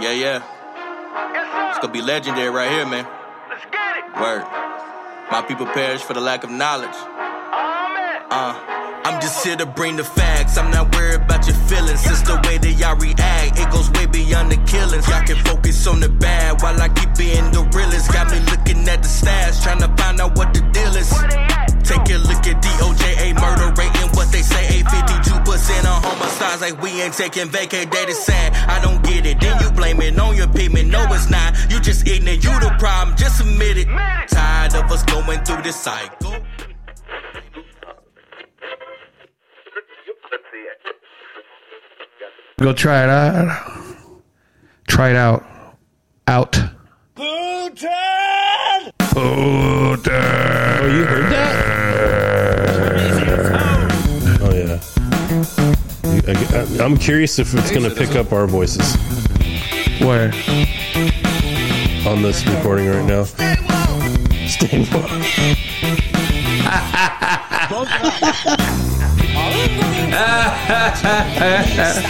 Yeah, yeah. It's gonna be legendary right here, man. Let's get it. Word. My people perish for the lack of knowledge. Amen. Uh, I'm just here to bring the facts. I'm not worried about your feelings. It's the way that y'all react. It goes way beyond the killings. Y'all can focus on the bad while I keep being the realest. Got me looking at the stats, trying to find out what the deal is. Where at? Take a look at DOJ, a murder rate and what they say, a 52% on homicides, like we ain't taking vacay, that is sad. I don't get it, then you blame it on your payment. No, it's not. You just ignorant, you the problem, just admit it. Tired of us going through this cycle. Let's see it. Go try it out. Try it out. Out. Putin! Putin. Oh, you heard that? I, am curious if it's going to pick up our voices Where? on this recording right now. Stay woke.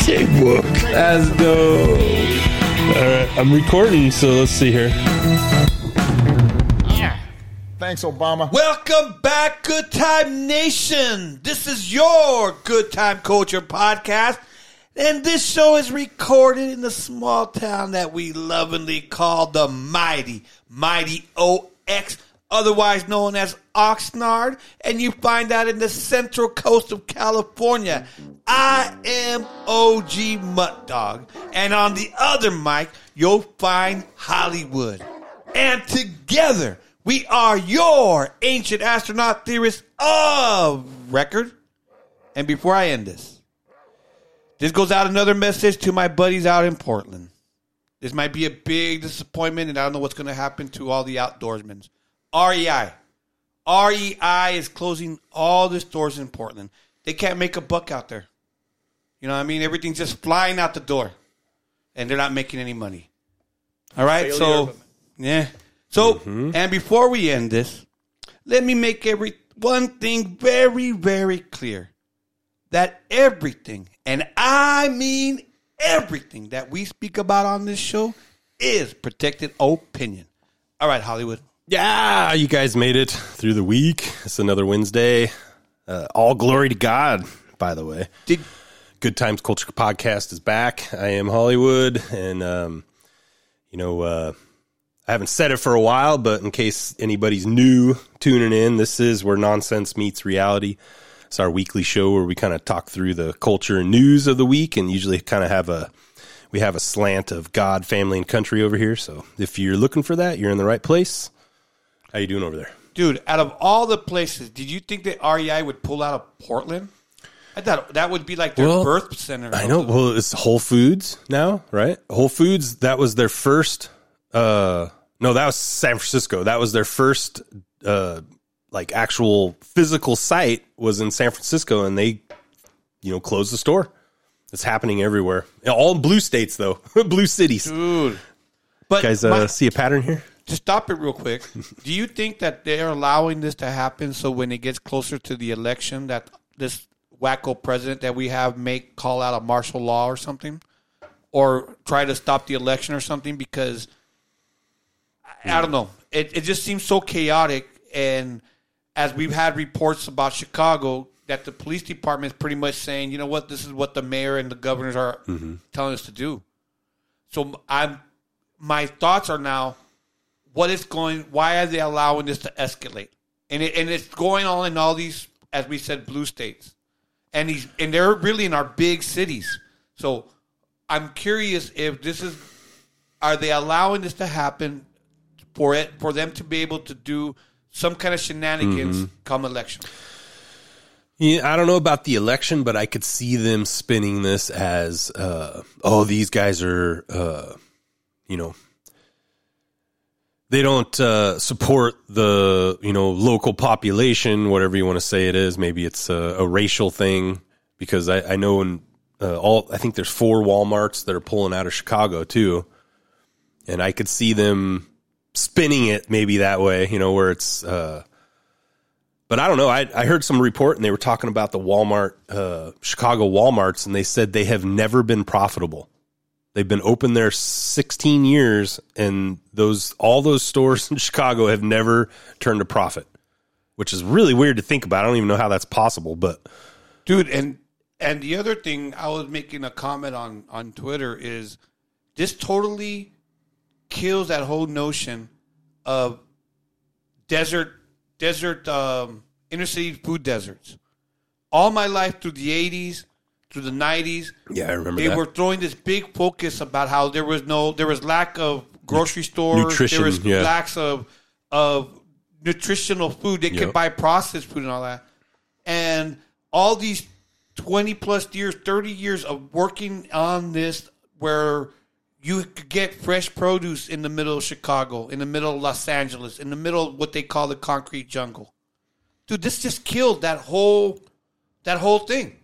Stay woke. That's dope. All right, I'm recording, so let's see here. Thanks, Obama. Welcome back, Good Time Nation. This is your Good Time Culture podcast. And this show is recorded in the small town that we lovingly call the Mighty, Mighty OX, otherwise known as Oxnard. And you find that in the central coast of California. I am OG Mutt Dog. And on the other mic, you'll find Hollywood. And together, we are your ancient astronaut theorists of record. And before I end this, this goes out another message to my buddies out in Portland. This might be a big disappointment, and I don't know what's going to happen to all the outdoorsmen. REI. REI is closing all the stores in Portland. They can't make a buck out there. You know what I mean? Everything's just flying out the door, and they're not making any money. All right, so yeah. So, and before we end this, let me make every one thing very, very clear that everything, and I mean everything that we speak about on this show is protected opinion. All right, Hollywood. Yeah, you guys made it through the week. It's another Wednesday. Uh, all glory to God, by the way. Did Good Times Culture Podcast is back. I am Hollywood, and um, you know, uh, I haven't said it for a while, but in case anybody's new tuning in, this is where nonsense meets reality. It's our weekly show where we kind of talk through the culture and news of the week, and usually kind of have a we have a slant of God, family, and country over here. So if you're looking for that, you're in the right place. How you doing over there? dude, out of all the places, did you think that REI would pull out of Portland? I thought that would be like their Well, birth center. I know. Well, it's Whole Foods now, right? Whole Foods. That was their first. uh No, that was San Francisco. That was their first, uh like actual physical site was in San Francisco, and they, you know, closed the store. It's happening everywhere. All blue states, though. blue cities. dude. But Guys, uh, my- see a pattern here? to stop it real quick, do you think that they're allowing this to happen so when it gets closer to the election that this wacko president that we have may call out a martial law or something? Or try to stop the election or something because I, don't know. It it just seems so chaotic and as we've had reports about Chicago that the police department is pretty much saying, you know what, this is what the mayor and the governors are mm-hmm. telling us to do. So I'm my thoughts are now what is going why are they allowing this to escalate? And it, and it's going on in all these as we said blue states. And these and they're really in our big cities. So i'm curious if this is are they allowing this to happen for it for them to be able to do some kind of shenanigans come election. Yeah, I don't know about the election, but I could see them spinning this as, uh, oh, these guys are, uh, you know, they don't uh, support the you know local population, whatever you want to say it is. Maybe it's a, a racial thing because I, I know in uh, all I think there's four WalMarts that are pulling out of Chicago too, and I could see them spinning it maybe that way, you know, where it's. Uh, but I don't know. I, I heard some report and they were talking about the Walmart, uh, Chicago Walmarts, and they said they have never been profitable. They've been open there 16 years, and those all those stores in Chicago have never turned a profit, which is really weird to think about. I don't even know how that's possible, but dude and and the other thing i was making a comment on on twitter is this totally kills that whole notion of desert desert um, inner city food deserts all my life through the 80s through the 90s yeah, I remember they that. were throwing this big focus about how there was no there was lack of grocery stores nutrition, there was yeah. lacks of of nutritional food they Yep. could buy processed food and all that and all these 20 plus years 30 years of working on this where you could get fresh produce in the middle of chicago in the middle of los angeles in the middle of what they call the concrete jungle dude this just killed that whole that whole thing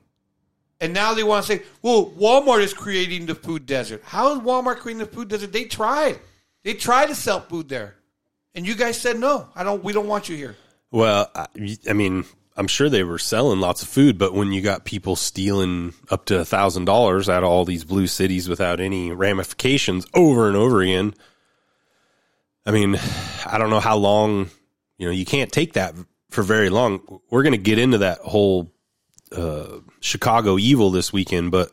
and now they want to say, well, Walmart is creating the food desert. How is Walmart creating the food desert? They tried. They tried to sell food there. And you guys said no. I don't we don't want you here. Well, I, I mean, I'm sure they were selling lots of food, but when you got people stealing up to a thousand dollars out of all these blue cities without any ramifications over and over again, I mean, I don't know how long. You know, you can't take that for very long. We're going to get into that whole uh, Chicago evil this weekend, but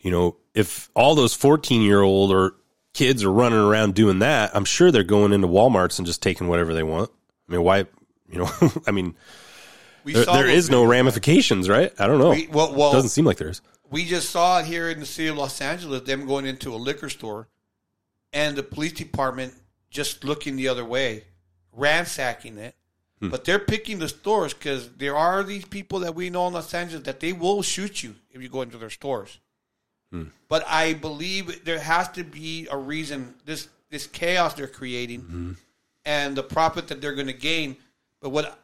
you know, if all those 14 year old or kids are running around doing that, I'm sure they're going into Walmarts and just taking whatever they want. I mean, why? You know, I mean, We there, there those no ramifications, right? I don't know. We- well- well- Doesn't seem like there is. We just saw it here in the city of Los Angeles, them going into a liquor store and the police department just looking the other way, ransacking it. Hmm. But they're picking the stores because there are these people that we know in Los Angeles that they will shoot you if you go into their stores. Hmm. But I believe there has to be a reason this this chaos they're creating Mm-hmm. and the profit that they're going to gain. But what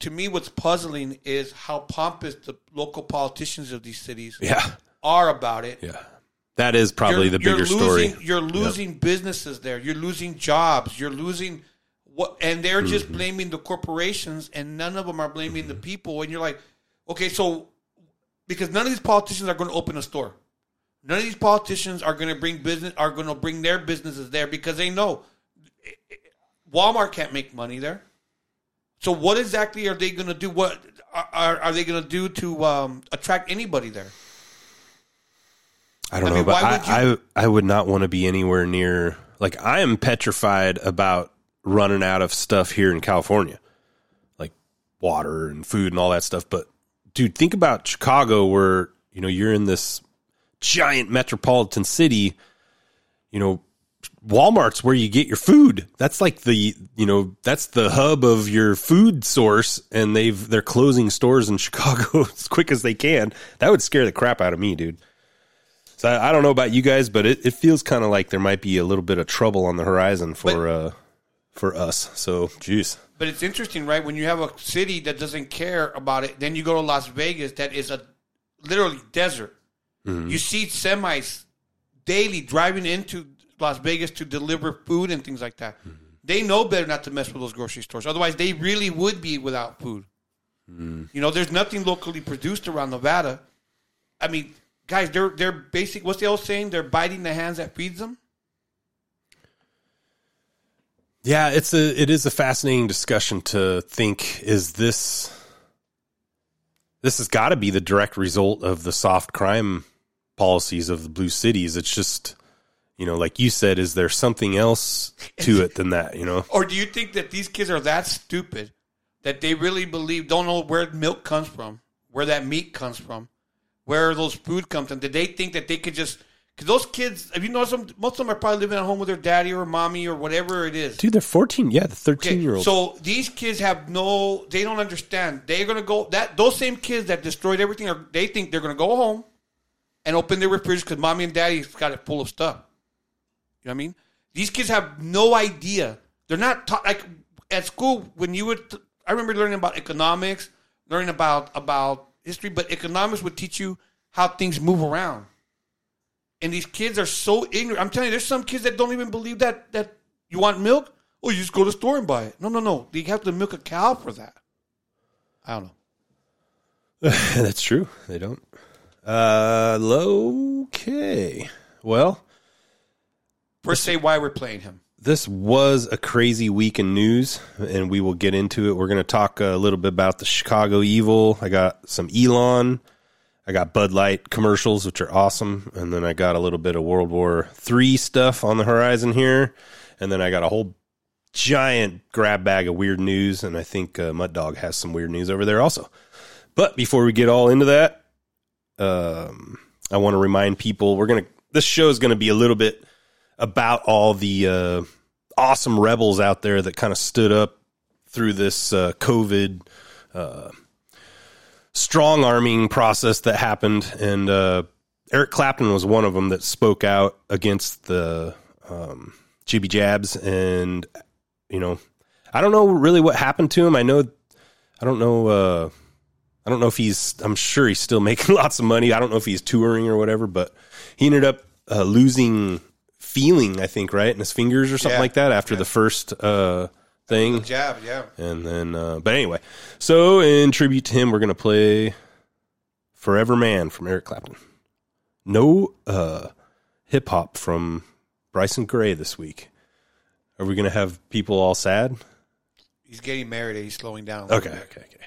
to me, what's puzzling is how pompous the local politicians of these cities Yeah, are about it. yeah. That is probably the bigger losing, story. You're losing businesses there. You're losing jobs. You're losing what, and they're just Mm-hmm. blaming the corporations, and none of them are blaming the mm-hmm. people. And you're like, okay, so because none of these politicians are going to open a store. None of these politicians are going to bring business are going to bring their businesses there because they know eh, eh, Walmart can't make money there. So what exactly are they going to do? What are, are, they going to do to um, attract anybody there? I don't I know, mean, but I, would I I would not want to be anywhere near. Like I am petrified about running out of stuff here in California, like water and food and all that stuff. But dude, think about Chicago, where you know you're in this giant metropolitan city. You know, Walmart's where you get your food. That's like the you know that's the hub of your food source, and they've they're closing stores in Chicago as quick as they can. That would scare the crap out of me, dude. So I, I don't know about you guys, but it, it feels kind of like there might be a little bit of trouble on the horizon for uh for us. So, jeez. But it's interesting, right? When you have a city that doesn't care about it, then you go to Las Vegas, that is a literally desert. You see semis daily driving into Las Vegas to deliver food and things like that. They know better not to mess with those grocery stores. Otherwise, they really would be without food. You know, there's nothing locally produced around Nevada. I mean, guys, they're they're basic. What's the old saying? They're biting the hands that feeds them. Yeah, it's a it is a fascinating discussion to think is this this has got to be the direct result of the soft crime policies of the blue cities. It's just you know, like you said, is there something else to it than that? You know, Or do you think that these kids are that stupid that they really believe, don't know where milk comes from, where that meat comes from, where those food comes from? Did they think that they could just, because those kids, have you know some, most of them are probably living at home with their daddy or mommy or whatever it is. dude, they're fourteen. Yeah, the thirteen Okay, year old. so these kids have no, they don't understand. They're gonna go that those same kids that destroyed everything are they think they're gonna go home and open their refrigerator because mommy and daddy's got it full of stuff. You know what I mean? These kids have no idea. They're not taught like at school when you would. I remember learning about economics, learning about about history, but economics would teach you how things move around. And these kids are so ignorant. I'm telling you, there's some kids that don't even believe that that you want milk. Oh, you just go to the store and buy it. No, no, no. You have to milk a cow for that. I don't know. That's true. They don't. Uh, okay. Well, First, say why we're playing him. this was a crazy week in news, and we will get into it. We're going to talk a little bit about the Chicago Evil. I got some Elon. I got Bud Light commercials, which are awesome, and then I got a little bit of World War Three stuff on the horizon here, and then I got a whole giant grab bag of weird news, and I think uh, Mutt Dog has some weird news over there also. But before we get all into that, um, I want to remind people we're gonna. This show is going to be a little bit about all the uh, awesome rebels out there that kind of stood up through this uh, COVID uh, strong arming process that happened, and uh, Eric Clapton was one of them that spoke out against the um, jibby jabs, and you know, I don't know really what happened to him. I know, I don't know. Uh, I don't know if he's. I'm sure he's still making lots of money. I don't know if he's touring or whatever, but he ended up uh, losing feeling. I think right in his fingers or something Yeah. like that after the first uh, thing. Jab, yeah. And then, uh, but anyway, so in tribute to him, we're gonna play "Forever Man" from Eric Clapton. No uh, hip hop from Bryson Gray this week. Are we gonna have people all sad? He's getting married. He's slowing down. Okay, okay, okay.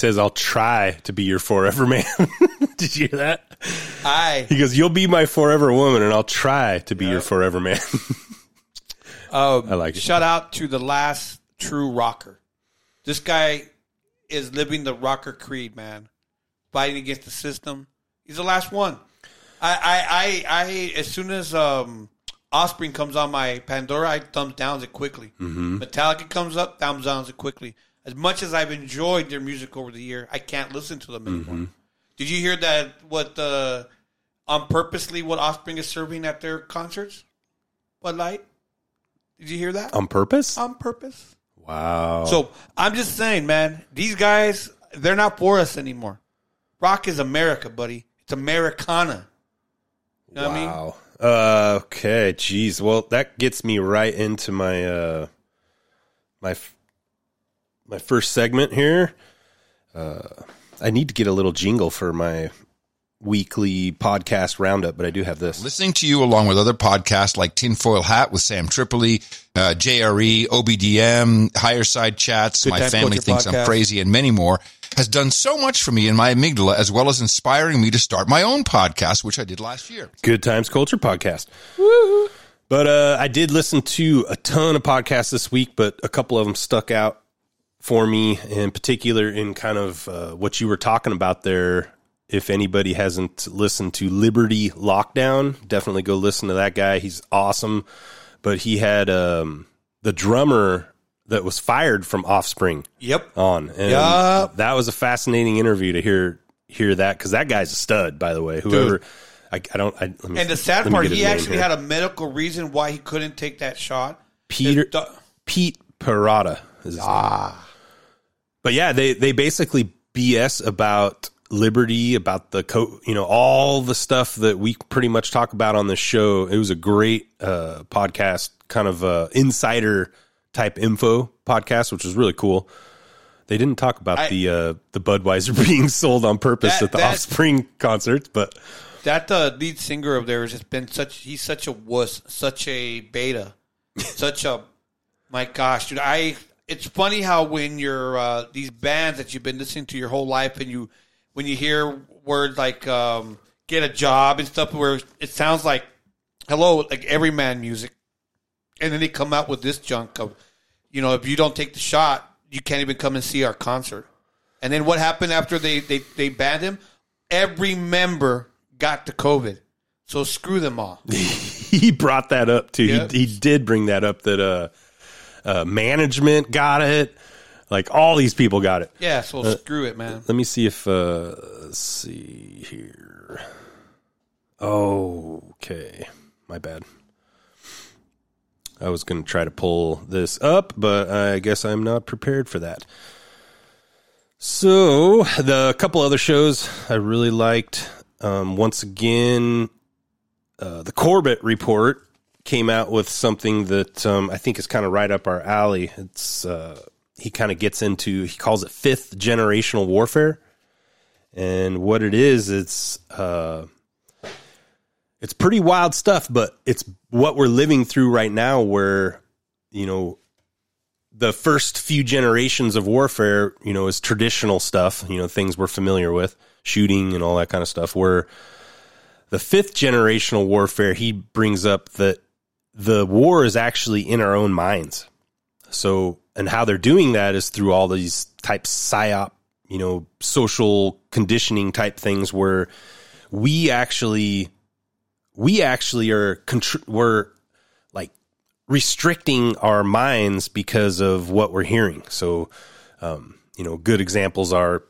Says, "I'll try to be your forever man." Did you hear that? I He goes, "You'll be my forever woman, and I'll try to be your forever man." um, I like it. Shout out to the last true rocker. This guy is living the rocker creed, man. Fighting against the system. He's the last one. I, I, I, I as soon as um, Offspring comes on my Pandora, I thumbs downs it quickly. Mm-hmm. Metallica comes up, thumbs downs it quickly. As much as I've enjoyed their music over the year, I can't listen to them anymore. Mm-hmm. Did you hear that? What uh, on purposely what Offspring is serving at their concerts? Bud Light. Did you hear that? On purpose? on purpose. Wow. So I'm just saying, man, these guys, they're not for us anymore. Rock is America, buddy. It's Americana. You know what I mean? Wow. Uh, okay. Jeez. Well, that gets me right into my uh, my f- my first segment here. Uh, I need to get a little jingle for my weekly podcast roundup, but I do have this. Listening to you along with other podcasts like Tinfoil Hat with Sam Tripoli, uh, JRE, OBDM, Higher Side Chats, Good My Family Culture Thinks I'm Crazy, and many more, has done so much for me in my amygdala, as well as inspiring me to start my own podcast, which I did last year. Good Times Culture podcast. But uh, I did listen to a ton of podcasts this week, but a couple of them stuck out for me, in particular, in kind of uh, what you were talking about there. If anybody hasn't listened to Liberty Lockdown, definitely go listen to that guy. He's awesome. But he had um, the drummer that was fired from Offspring Yep. on, and Yup. that was a fascinating interview to hear hear that because that guy's a stud, by the way. Whoever. I, I don't. I, let me, And the sad part, he actually here. had a medical reason why he couldn't take that shot. Peter His Pete Parada is his ah. But yeah, they they basically BS about liberty, about the co you know, all the stuff that we pretty much talk about on this show. It was a great uh podcast, kind of uh insider type info podcast, which was really cool. They didn't talk about I- the uh the Budweiser being sold on purpose That- at the that- Offspring concert, but that uh, lead singer of theirs has been such. He's such a wuss, such a beta, such a. My gosh, dude! I it's funny how when you're uh, these bands that you've been listening to your whole life, and you when you hear words like um, "get a job" and stuff, where it sounds like "hello," like everyman music, and then they come out with this junk of, you know, if you don't take the shot, you can't even come and see our concert. And then what happened after they they, they banned him? Every member got the COVID. So screw them all. he brought that up too. Yeah. He, he did bring that up that uh, uh, management got it. Like all these people got it. Yeah, so screw it, man. Let me see if uh let's see here. Okay. My bad. I was going to try to pull this up, but I guess I'm not prepared for that. So, the couple other shows I really liked. Um, once again, uh, the Corbett Report came out with something that um, I think is kind of right up our alley. It's uh, he kind of gets into he calls it fifth generational warfare, and what it is, it's uh, it's pretty wild stuff, but it's what we're living through right now, where you know the first few generations of warfare, you know, is traditional stuff, you know, things we're familiar with, shooting and all that kind of stuff. Where the fifth generational warfare, he brings up that the war is actually in our own minds. So, and how they're doing that is through all these type psyop, you know, social conditioning type things where we actually, we actually are, we're like restricting our minds because of what we're hearing. So, um, you know, good examples are,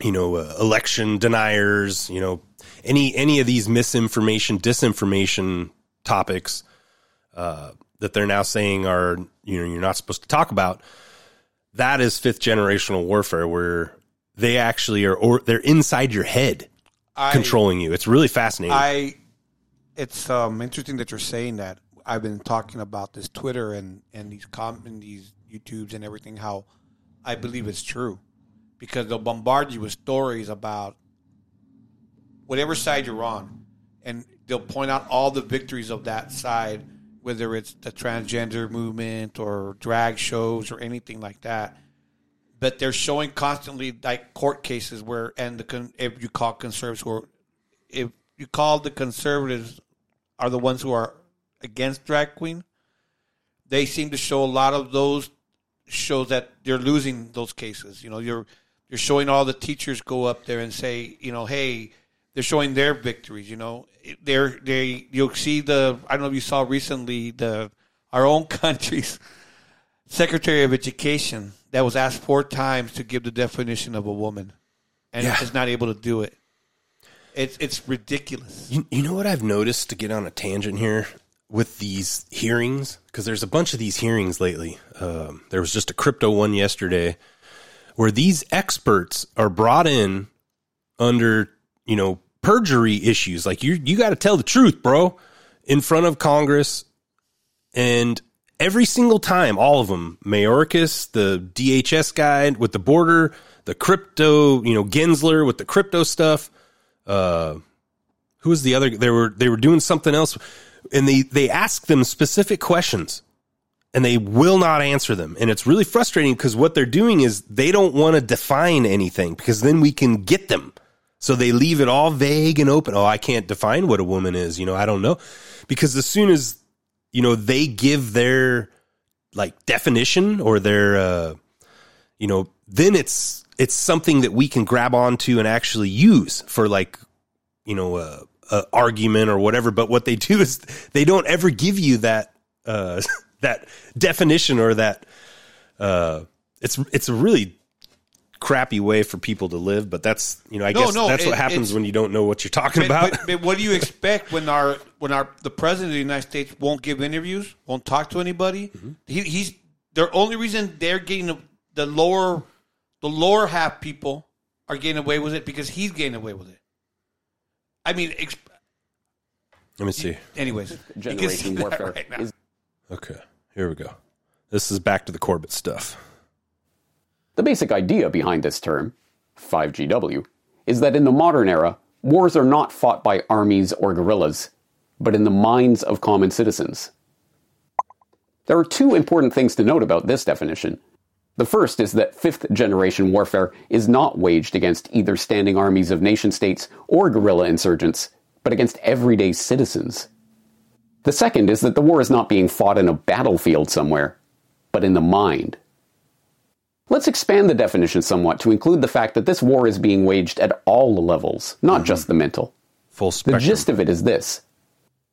you know, uh, election deniers, you know, any any of these misinformation, disinformation topics uh, that they're now saying are you know you're not supposed to talk about. That is fifth generational warfare, where they actually are, or they're inside your head, I, controlling you. It's really fascinating. I it's um, interesting that you're saying that. I've been talking about this Twitter and and these com and these YouTubes and everything. How I believe it's true because they'll bombard you with stories about whatever side you're on, and they'll point out all the victories of that side, whether it's the transgender movement or drag shows or anything like that. But they're showing constantly like court cases where, and the if you call conservatives or if you call the conservatives are the ones who are against drag queen, they seem to show a lot of those shows that they're losing those cases. You know, you're you're showing all the teachers go up there and say, you know, hey, they're showing their victories. You know, they're they you'll see the I don't know if you saw recently the our own country's Secretary of Education that was asked four times to give the definition of a woman, and Yeah. is not able to do it. It's it's ridiculous. You, you know what I've noticed to get on a tangent here with these hearings? Because there's a bunch of these hearings lately. Um, there was just a crypto one yesterday where these experts are brought in under, you know, perjury issues. Like you, you got to tell the truth, bro, in front of Congress. And every single time, all of them, Mayorkas, the DHS guy with the border, the crypto, you know, Gensler with the crypto stuff. Uh, who was the other? They were they were doing something else, and they they ask them specific questions, and they will not answer them, and it's really frustrating because what they're doing is they don't want to define anything because then we can get them. So they leave it all vague and open. Oh, I can't define what a woman is. You know, I don't know because as soon as you know they give their like definition or their uh, you know then it's it's something that we can grab onto and actually use for like you know a, a argument or whatever but what they do is they don't ever give you that uh that definition or that uh it's it's a really crappy way for people to live but that's you know i No, guess no, that's what happens when you don't know what you're talking But, about but, but what do you expect when our when our the president of the United States won't give interviews, won't talk to anybody? Mm-hmm. He, he's the only reason they're getting the, the lower the lower half people are getting away with it because he's getting away with it. I mean, ex- let me see anyways, you generation warfare right okay here we go this is back to the corbett stuff the basic idea behind this term, 5GW, is that in the modern era, wars are not fought by armies or guerrillas, but in the minds of common citizens. There are two important things to note about this definition. The first is that fifth generation warfare is not waged against either standing armies of nation states or guerrilla insurgents, but against everyday citizens. The second is that the war is not being fought in a battlefield somewhere, but in the mind. Let's expand the definition somewhat to include the fact that this war is being waged at all levels, not mm-hmm. just the mental. Full The gist of it is this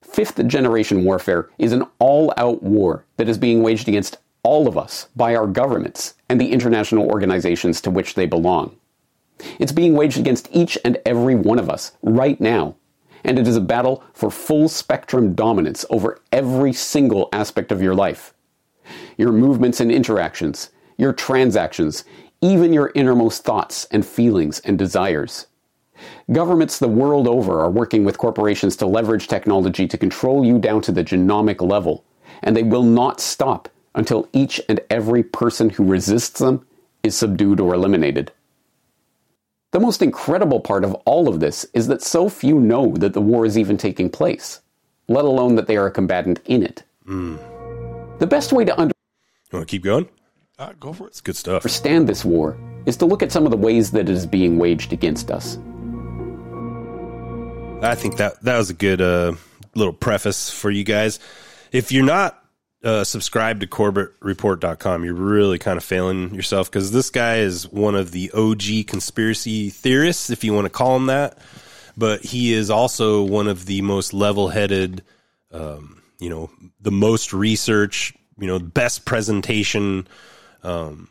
Fifth generation warfare is an all out war that is being waged against all of us by our governments and the international organizations to which they belong. It's being waged against each and every one of us right now, and it is a battle for full spectrum dominance over every single aspect of your life. Your movements and interactions, your transactions, even your innermost thoughts and feelings and desires. Governments the world over are working with corporations to leverage technology to control you down to the genomic level, and they will not stop until each and every person who resists them is subdued or eliminated. The most incredible part of all of this is that so few know that the war is even taking place, let alone that they are a combatant in it. Hmm. The best way to You want to keep going? Uh, go for it. It's good stuff. understand this war is to look at some of the ways that it is being waged against us. I think that that was a good uh, little preface for you guys. If you're not uh, subscribed to CorbettReport.com, you're really kind of failing yourself because this guy is one of the OG conspiracy theorists, if you want to call him that. But he is also one of the most level-headed, um, you know, the most research, you know, best presentation, um,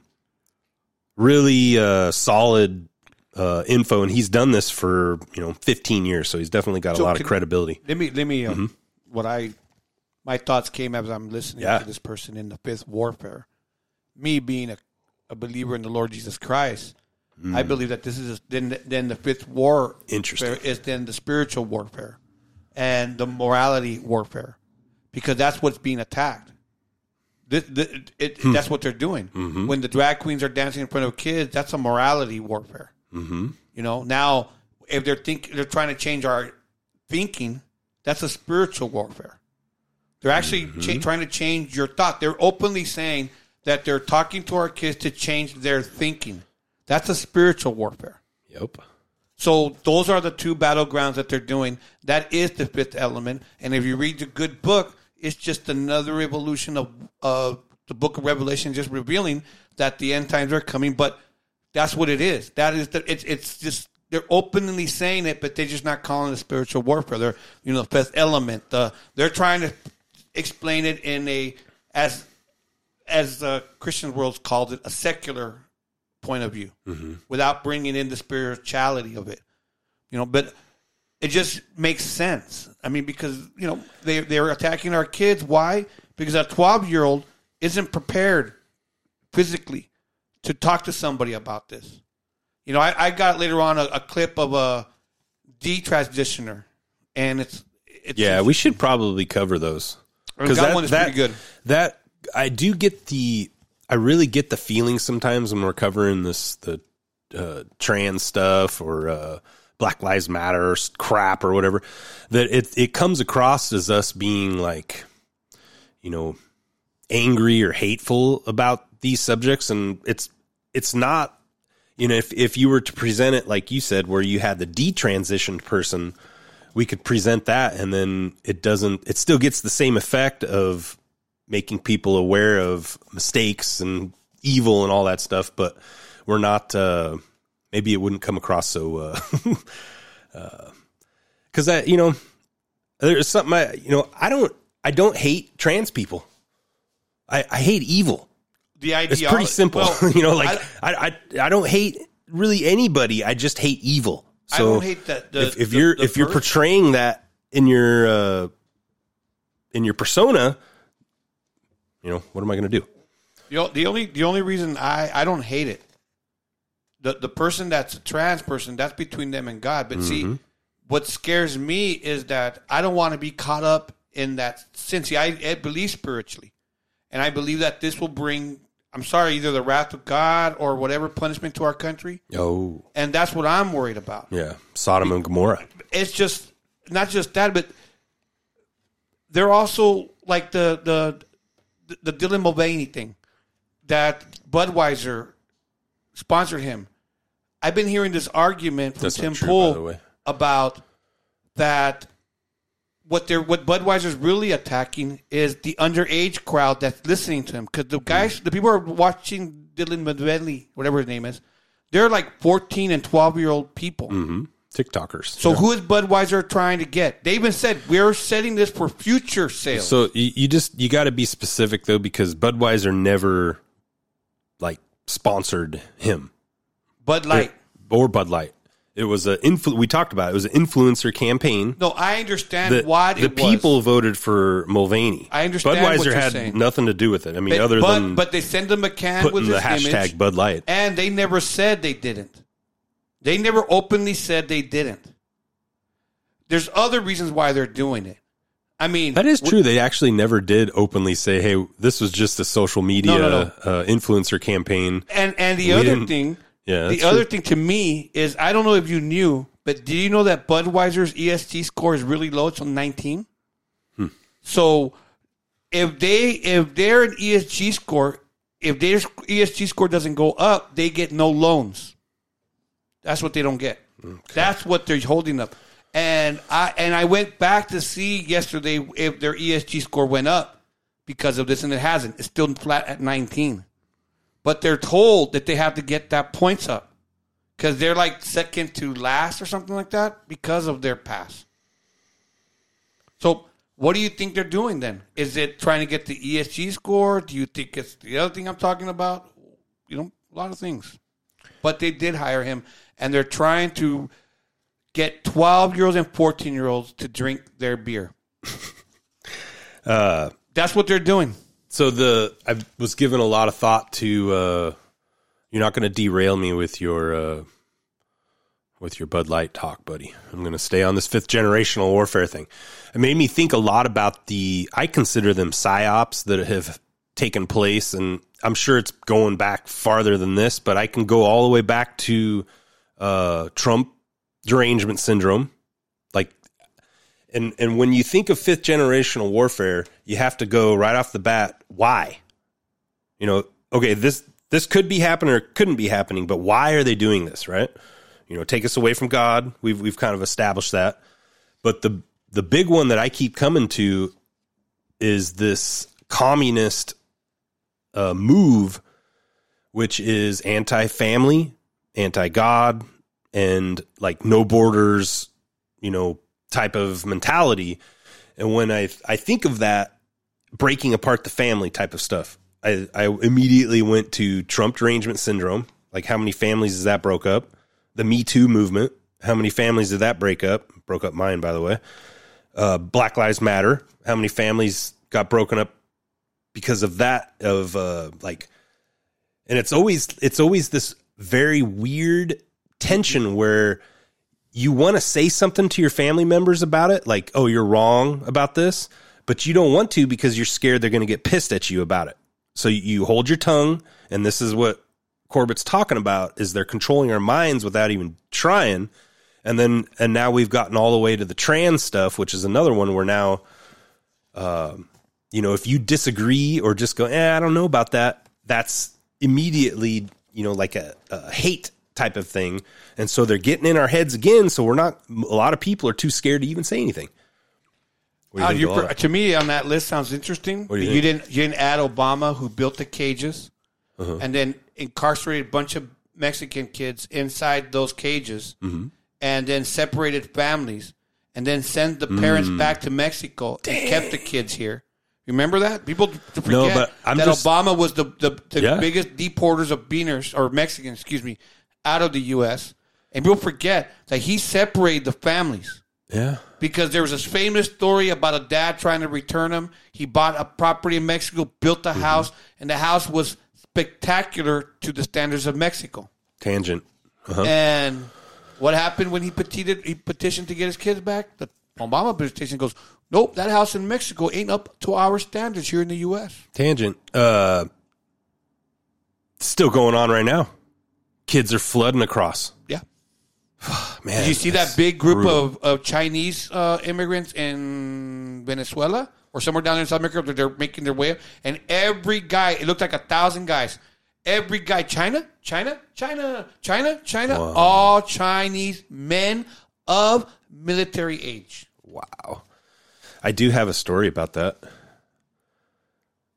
really uh, solid uh, info, and he's done this for you know 15 years, so he's definitely got a lot of credibility. Let me let me um, what I my thoughts came as I'm listening Yeah. to this person in the fifth warfare. Me being a, a believer in the Lord Jesus Christ, I believe that this is then then the fifth war Interesting. is then the spiritual warfare and the morality warfare because that's what's being attacked. This, the, it, hmm. That's what they're doing. Mm-hmm. When the drag queens are dancing in front of kids, that's a morality warfare. Mm-hmm. You know, now if they're think they're trying to change our thinking, that's a spiritual warfare. They're actually mm-hmm. cha- trying to change your thought. They're openly saying that they're talking to our kids to change their thinking. That's a spiritual warfare. Yep. So those are the two battlegrounds that they're doing. That is the fifth element. And if you read the good book, it's just another evolution of uh, the book of Revelation, just revealing that the end times are coming. But that's what it is. That is the. It's it's just they're openly saying it, but they're just not calling it spiritual warfare. They're you know the fifth element. The they're trying to explain it in a as as the Christian world called it a secular point of view without bringing in the spirituality of it. You know, but it just makes sense. I mean, because you know they they're attacking our kids. Why? Because a twelve year old isn't prepared physically to talk to somebody about this. You know, I, I got later on a, a clip of a detransitioner, and it's it's Yeah, we should probably cover those because that one is pretty good. That I do get the, I really get the feeling sometimes when we're covering this the uh, trans stuff or uh, Black Lives Matter crap or whatever that it it comes across as us being like, you know, angry or hateful about these subjects, and it's it's not. You know, if if you were to present it like you said, where you had the detransitioned person, we could present that, and then it doesn't. It still gets the same effect of making people aware of mistakes and evil and all that stuff, but we're not. Uh, maybe it wouldn't come across so. Because I, you know, there's something. I, you know, I don't. I don't hate trans people. I, I hate evil. the idea. It's pretty simple. Well, you know, like I- I, I, I don't hate really anybody. I just hate evil. So I don't hate that. The, if, if the- you're the if you're portraying that in your uh, in your persona, you know, what am I going to do? The, the only the only reason I, I don't hate it, the the person that's a trans person, that's between them and God. But Mm-hmm. see, what scares me is that I don't want to be caught up in that sin. See, I, I believe spiritually, and I believe that this will bring. I'm sorry, either the wrath of God or whatever punishment to our country, Oh, and that's what I'm worried about. yeah, Sodom and Gomorrah. It's just not just that, but they're also like the the the, the Dylan Mulvaney thing that Budweiser sponsored him. I've been hearing this argument from That's Tim true, Pool by the way. about that what they're what Budweiser's really attacking is the underage crowd that's listening to him because the guys, the people who are watching Dylan Mulvaney, whatever his name is, they're like fourteen and twelve year old people. Mm-hmm. TikTokers. So who is Budweiser trying to get? They even said we're setting this for future sales. So you, you just you got to be specific though because Budweiser never like sponsored him Bud Light. or Bud Light. It was a influ- we talked about it. it was an influencer campaign. No, I understand The, what the it people was. voted for Mulvaney. I understand Budweiser what you're had saying. nothing to do with it. I mean, But, other but, than but they send them a can with the hashtag image, Bud Light. and they never said they didn't. They never openly said they didn't. There's other reasons why they're doing it. I mean, That is true. They actually never did openly say, "Hey, this was just a social media No, no, no. Uh, influencer campaign." And and the We other thing, Yeah, the other true. thing to me is I don't know if you knew, but do you know that Budweiser's ESG score is really low? It's on 19. Hmm. So if they if their ESG score if their ESG score doesn't go up, they get no loans. That's what they don't get. That's what they're holding up. And I and I went back to see yesterday if their ESG score went up because of this, and it hasn't. It's still flat at 19 but they're told that they have to get that points up because they're like second to last or something like that because of their pass. So, what do you think they're doing then? Is it trying to get the ESG score? Do you think it's the other thing I'm talking about? You know, a lot of things. But they did hire him, and they're trying to get 12 year olds and 14 year olds to drink their beer. Uh, That's what they're doing. So the I was given a lot of thought to. Uh, you're not going to derail me with your uh, with your Bud Light talk, buddy. I'm going to stay on this fifth generational warfare thing. It made me think a lot about the. I consider them psyops that have taken place, and I'm sure it's going back farther than this, but I can go all the way back to uh, Trump derangement syndrome, and and when you think of fifth generational warfare, you have to go right off the bat. Why? You know, okay, this this could be happening or couldn't be happening, but why are they doing this? Right? You know, take us away from God. We've we've kind of established that. But the the big one that I keep coming to is this communist uh, move, which is anti-family, anti-God, and like no borders. You know, type of mentality. And when I I think of that breaking apart the family type of stuff, I, I immediately went to Trump derangement syndrome. Like how many families is that broke up? The Me Too movement. How many families did that break up? Broke up mine, by the way. Uh, Black Lives Matter. How many families got broken up because of that? Of uh, like, and it's always it's always this very weird tension where you want to say something to your family members about it, like, oh, you're wrong about this, but you don't want to because you're scared they're going to get pissed at you about it. So you hold your tongue, and this is what Corbett's talking about: is they're controlling our minds without even trying. And then, and now we've gotten all the way to the trans stuff, which is another one where now, um, you know, if you disagree or just go, eh, I don't know about that, that's immediately, you know, like a, a hate type of thing. And so they're getting in our heads again. So we're not, a lot of people are too scared to even say anything. What do Uh, think, you per- to me, on that list sounds interesting. You you didn't you didn't add Obama, who built the cages, Uh-huh. and then incarcerated a bunch of Mexican kids inside those cages, Mm-hmm. and then separated families, and then sent the parents Mm. back to Mexico and kept the kids here. Remember that people forget No, that just- Obama was the the, the Yeah. biggest deporters of beaners or Mexicans, excuse me, out of the U.S. And people forget that he separated the families yeah. because there was this famous story about a dad trying to return him. He bought a property in Mexico, built Mm-hmm. a house, and the house was spectacular to the standards of Mexico. Tangent. Uh-huh. And what happened when he petitioned, he petitioned to get his kids back? The Obama petition goes, nope, that house in Mexico ain't up to our standards here in the U.S. Tangent. Uh, still going on right now. Kids are flooding across. Yeah. Man, Did you see that big group brutal. of, of Chinese uh, immigrants in Venezuela or somewhere down there in South America. They're, they're making their way up, and every guy, it looked like a thousand guys. Every guy, China, China, China, China, China, all Chinese men of military age. Wow. I do have a story about that.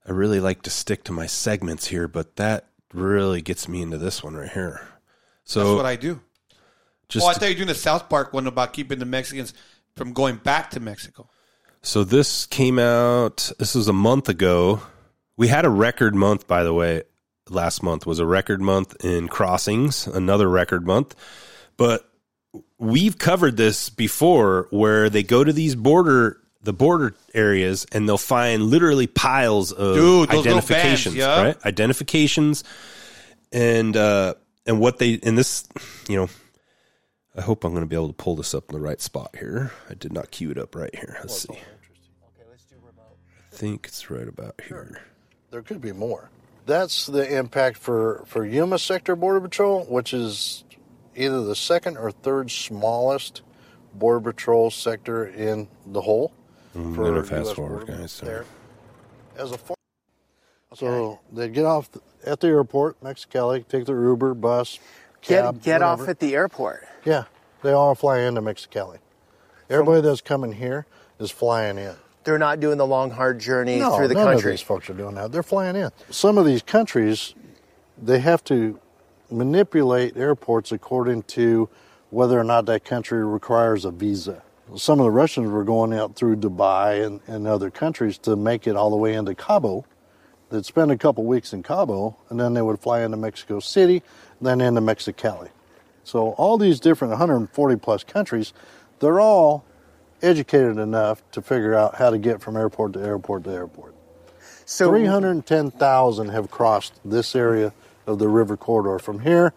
I really like to stick to my segments here, but that really gets me into this one right here. So That's what I do. just oh, I thought you were doing the South Park one about keeping the Mexicans from going back to Mexico. So this came out. This was a month ago. We had a record month, by the way. Last month was a record month in crossings, another record month. But we've covered this before, where they go to these border, the border areas, and they'll find literally piles of Dude, identifications, bands, yeah. right? Identifications, and uh, and what they and this, you know, I hope I'm going to be able to pull this up in the right spot here. I did not cue it up right here. Let's see. Okay, let's do I think it's right about here. There could be more. That's the impact for, for Yuma Sector Border Patrol, which is either the second or third smallest Border Patrol sector in the whole. I'm for gonna fast US forward, border guys. There. As a for- So they'd get off at the airport, Mexicali, take their Uber, bus, cab. Get get off at the airport. Yeah, they all fly into Mexicali. Everybody that's coming here is flying in. They're not doing the long hard journey no, through the none country. of these folks are doing that. They're flying in. Some of these countries, they have to manipulate airports according to whether or not that country requires a visa. Some of the Russians were going out through Dubai and, and other countries to make it all the way into Cabo. They'd spend a couple weeks in Cabo, and then they would fly into Mexico City, then into Mexicali. So all these different 140 plus countries, they're all educated enough to figure out how to get from airport to airport to airport. So 310,000 have crossed this area of the river corridor from here,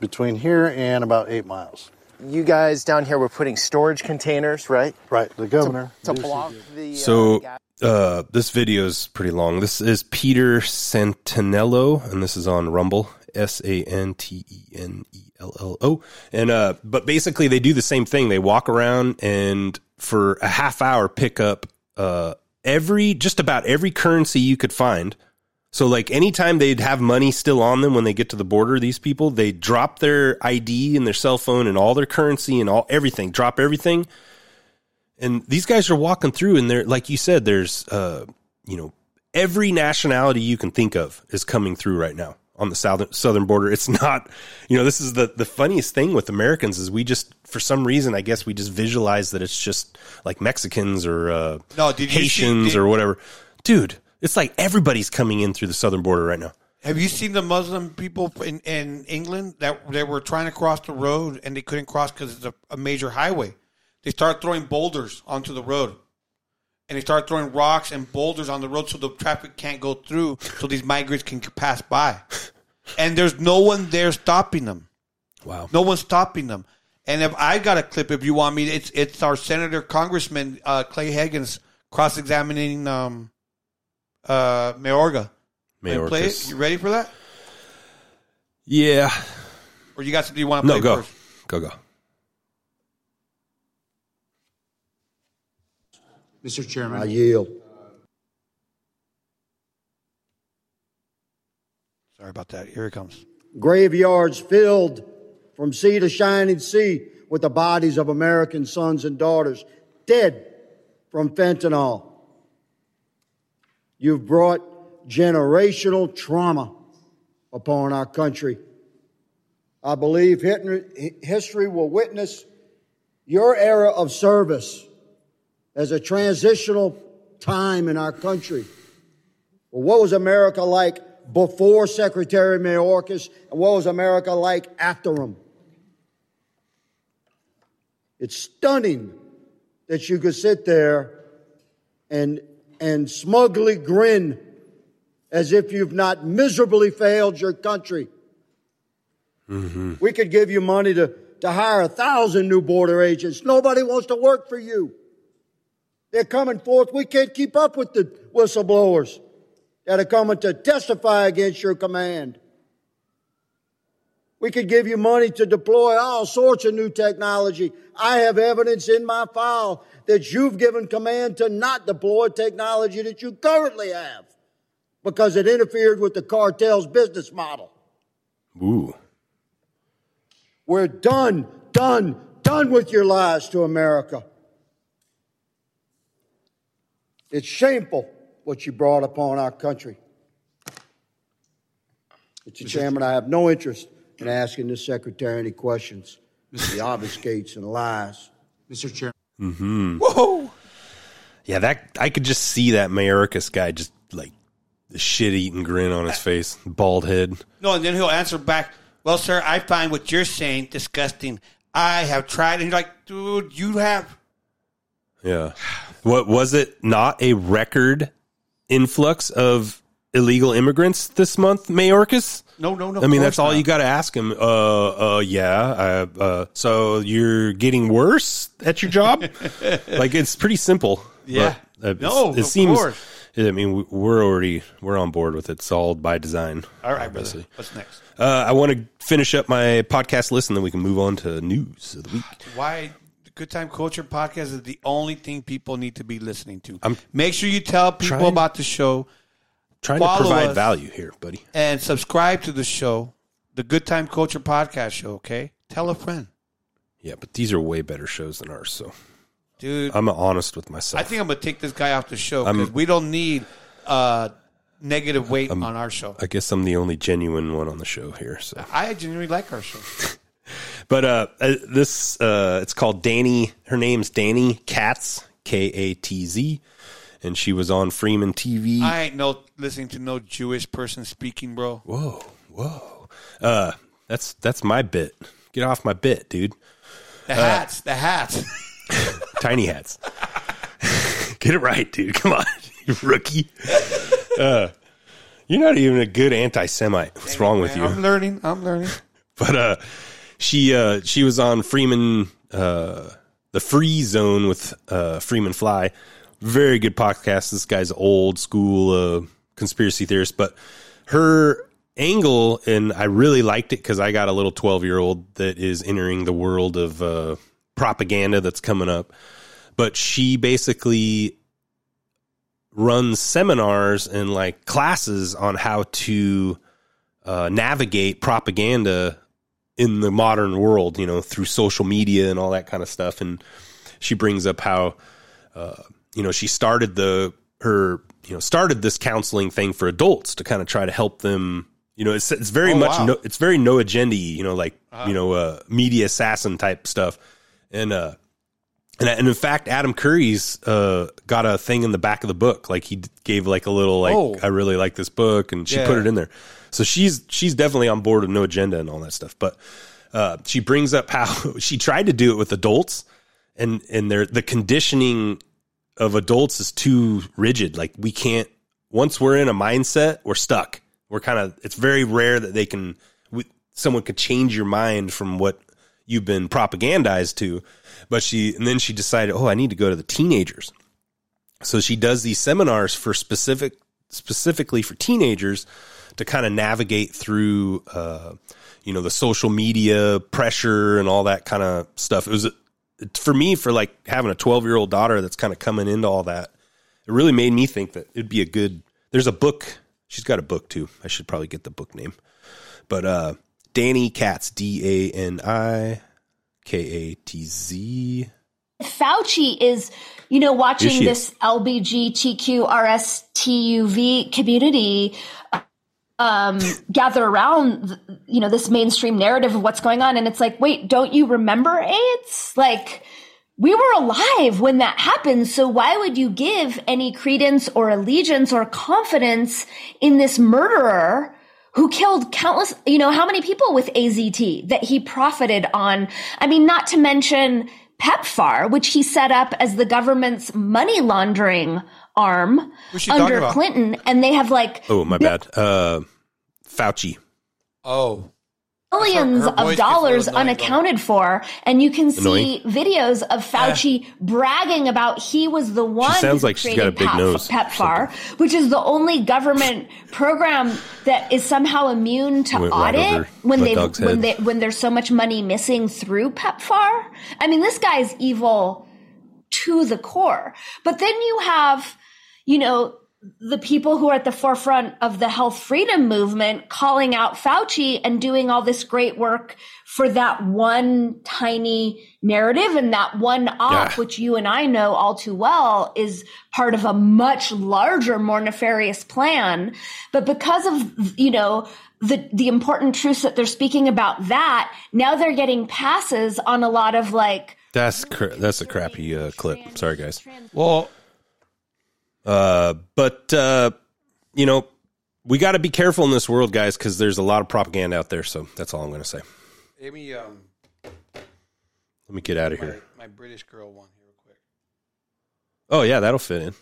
between here and about eight miles. You guys down here were putting storage containers, right? Right, the governor. To Ducey block the uh, So gas- uh, this video is pretty long. This is Peter Santenello, and this is on Rumble. S A N T E N E L L O. And uh, but basically they do the same thing. They walk around and for a half hour pick up uh every just about every currency you could find. So like anytime they'd have money still on them when they get to the border, these people they drop their ID and their cell phone and all their currency and all everything, drop everything. And these guys are walking through and they're like you said, there's uh you know every nationality you can think of is coming through right now on the southern southern border. It's not, you know, this is the the funniest thing with Americans is we just for some reason I guess we just visualize that it's just like Mexicans or uh, No, you see- Haitians did- or whatever. Dude, it's like everybody's coming in through the southern border right now. Have you seen the Muslim people in, in England that they were trying to cross the road and they couldn't cross because it's a, a major highway? They start throwing boulders onto the road, and they start throwing rocks and boulders on the road so the traffic can't go through, so these migrants can pass by. And there's no one there stopping them. Wow. No one's stopping them. And if I got a clip, if you want me, it's it's our Senator Congressman uh, Clay Higgins cross examining um, uh, Mayorga. Wanna Play it? You ready for that? Yeah. Or you got something you want to play No, go. first? Go go. Mr. Chairman. I yield. Sorry about that. Here it comes. Graveyards filled from sea to shining sea with the bodies of American sons and daughters dead from fentanyl. You've brought generational trauma upon our country. I believe history will witness your era of service as a transitional time in our country. Well, what was America like before Secretary Mayorkas, and what was America like after him? It's stunning that you could sit there and and smugly grin as if you've not miserably failed your country. Mm-hmm. We could give you money to, to hire a thousand new border agents. Nobody wants to work for you. They're coming forth. We can't keep up with the whistleblowers that are coming to testify against your command. We could give you money to deploy all sorts of new technology. I have evidence in my file that you've given command to not deploy technology that you currently have because it interfered with the cartel's business model. Ooh. We're done, done, done with your lies to America. It's shameful what you brought upon our country. Mr. Chairman, I have no interest in asking this secretary any questions. He obfuscates and lies. Mr. Chairman. Mm-hmm. Whoa. Yeah, that I could just see that Mayorkas guy just like the shit eating grin on his face, bald head. No, and then he'll answer back, Well, sir, I find what you're saying disgusting. I have tried. And he's like, Dude, you have. Yeah. What was it? Not a record influx of illegal immigrants this month, Mayorkas? No, no, no. I mean, that's all not. you got to ask him. Uh, uh, yeah. Uh, uh, so you're getting worse at your job? like it's pretty simple. Yeah. But, uh, No, it of seems. course. I mean, we- we're already we're on board with it. It's all by design. All right, obviously. brother. What's next? Uh, I want to finish up my podcast list, and then we can move on to news of the week. Why Good Time Culture podcast is the only thing people need to be listening to. I'm Make sure you tell people trying- about the show. Trying to provide value here, buddy. and subscribe to the show, the Good Time Culture Podcast Show. Okay, tell a friend, Yeah, but these are way better shows than ours. So dude. I'm honest with myself. I think I'm gonna take this guy off the show because we don't need uh, negative weight on our show. I guess I'm the only genuine one on the show here. So, I genuinely like our show. but uh, uh, this uh, it's called Dani. Her name's Dani Katz, K A T Z, and she was on Freeman TV. I ain't no listening to no Jewish person speaking, bro. Whoa, whoa. Uh, that's that's my bit. Get off my bit, dude. The hats, the hats. Tiny hats. Get it right, dude. Come on, you rookie. Uh, you're not even a good anti-Semite. What's wrong with you? I'm learning. I'm learning. but uh she uh she was on Freeman uh the free zone with uh Freeman Fly. Very good podcast. This guy's old school uh conspiracy theorist, but her angle and I really liked it cuz I got a little 12-year-old that is entering the world of uh propaganda that's coming up. But she basically runs seminars and like classes on how to uh, navigate propaganda in the modern world, you know, through social media and all that kind of stuff. And she brings up how, uh, you know, she started the her, you know, started this counseling thing for adults to kind of try to help them. You know, it's it's very Oh, much wow. no, it's very no agenda, you know, like you know, uh, media assassin type stuff. And uh, and, and in fact, Adam Curry's uh, got a thing in the back of the book. Like he gave like a little like Oh. I really like this book, and she Yeah. put it in there. So she's she's definitely on board with no agenda and all that stuff. But uh, she brings up how she tried to do it with adults, and and their the conditioning of adults is too rigid. Like we can't once we're in a mindset, we're stuck. We're kind of it's very rare that they can we, someone could change your mind from what you've been propagandized to. But she and then she decided, oh, I need to go to the teenagers. So she does these seminars for specific specifically for teenagers to kind of navigate through uh, you know the social media pressure and all that kind of stuff. It was for me for like having a 12 year old daughter that's kind of coming into all that. It really made me think that it'd be a good. There's a book. She's got a book too. I should probably get the book name. But uh Dani Katz, D A N I K A T Z. Fauci is, you know, watching this LBGTQRSTUV community um, gather around, you know, this mainstream narrative of what's going on. And it's like, wait, don't you remember AIDS? Like, we were alive when that happened. So why would you give any credence or allegiance or confidence in this murderer who killed countless, you know, how many people with AZT that he profited on? I mean, not to mention PEPFAR, which he set up as the government's money laundering arm Who's she talking under? Clinton. And they have like Oh, my bad. Uh Fauci. Oh, billions Her- her of dollars a though. unaccounted for. And you can see Annoying. videos of Fauci bragging about he was the one sounds who like she's got a big Pep- nose. PEPFAR, which is the only government program that is somehow immune to Went right audit over when they when head. they when there's so much money missing through PEPFAR. I mean, this guy's evil to the core. But then you have, you know, the people who are at the forefront of the health freedom movement calling out Fauci and doing all this great work for that one tiny narrative and that one op, Yeah. which you and I know all too well is part of a much larger, more nefarious plan. But because of, you know, the, the important truths that they're speaking about that, now they're getting passes on a lot of like, That's cr- that's a crappy uh, clip. Sorry, guys. Well, Uh, but uh, you know, we got to be careful in this world, guys, because there's a lot of propaganda out there. So that's all I'm going to say. Amy, um, Let me get out of my, here. my British girl one here real quick. Oh yeah, that'll fit in.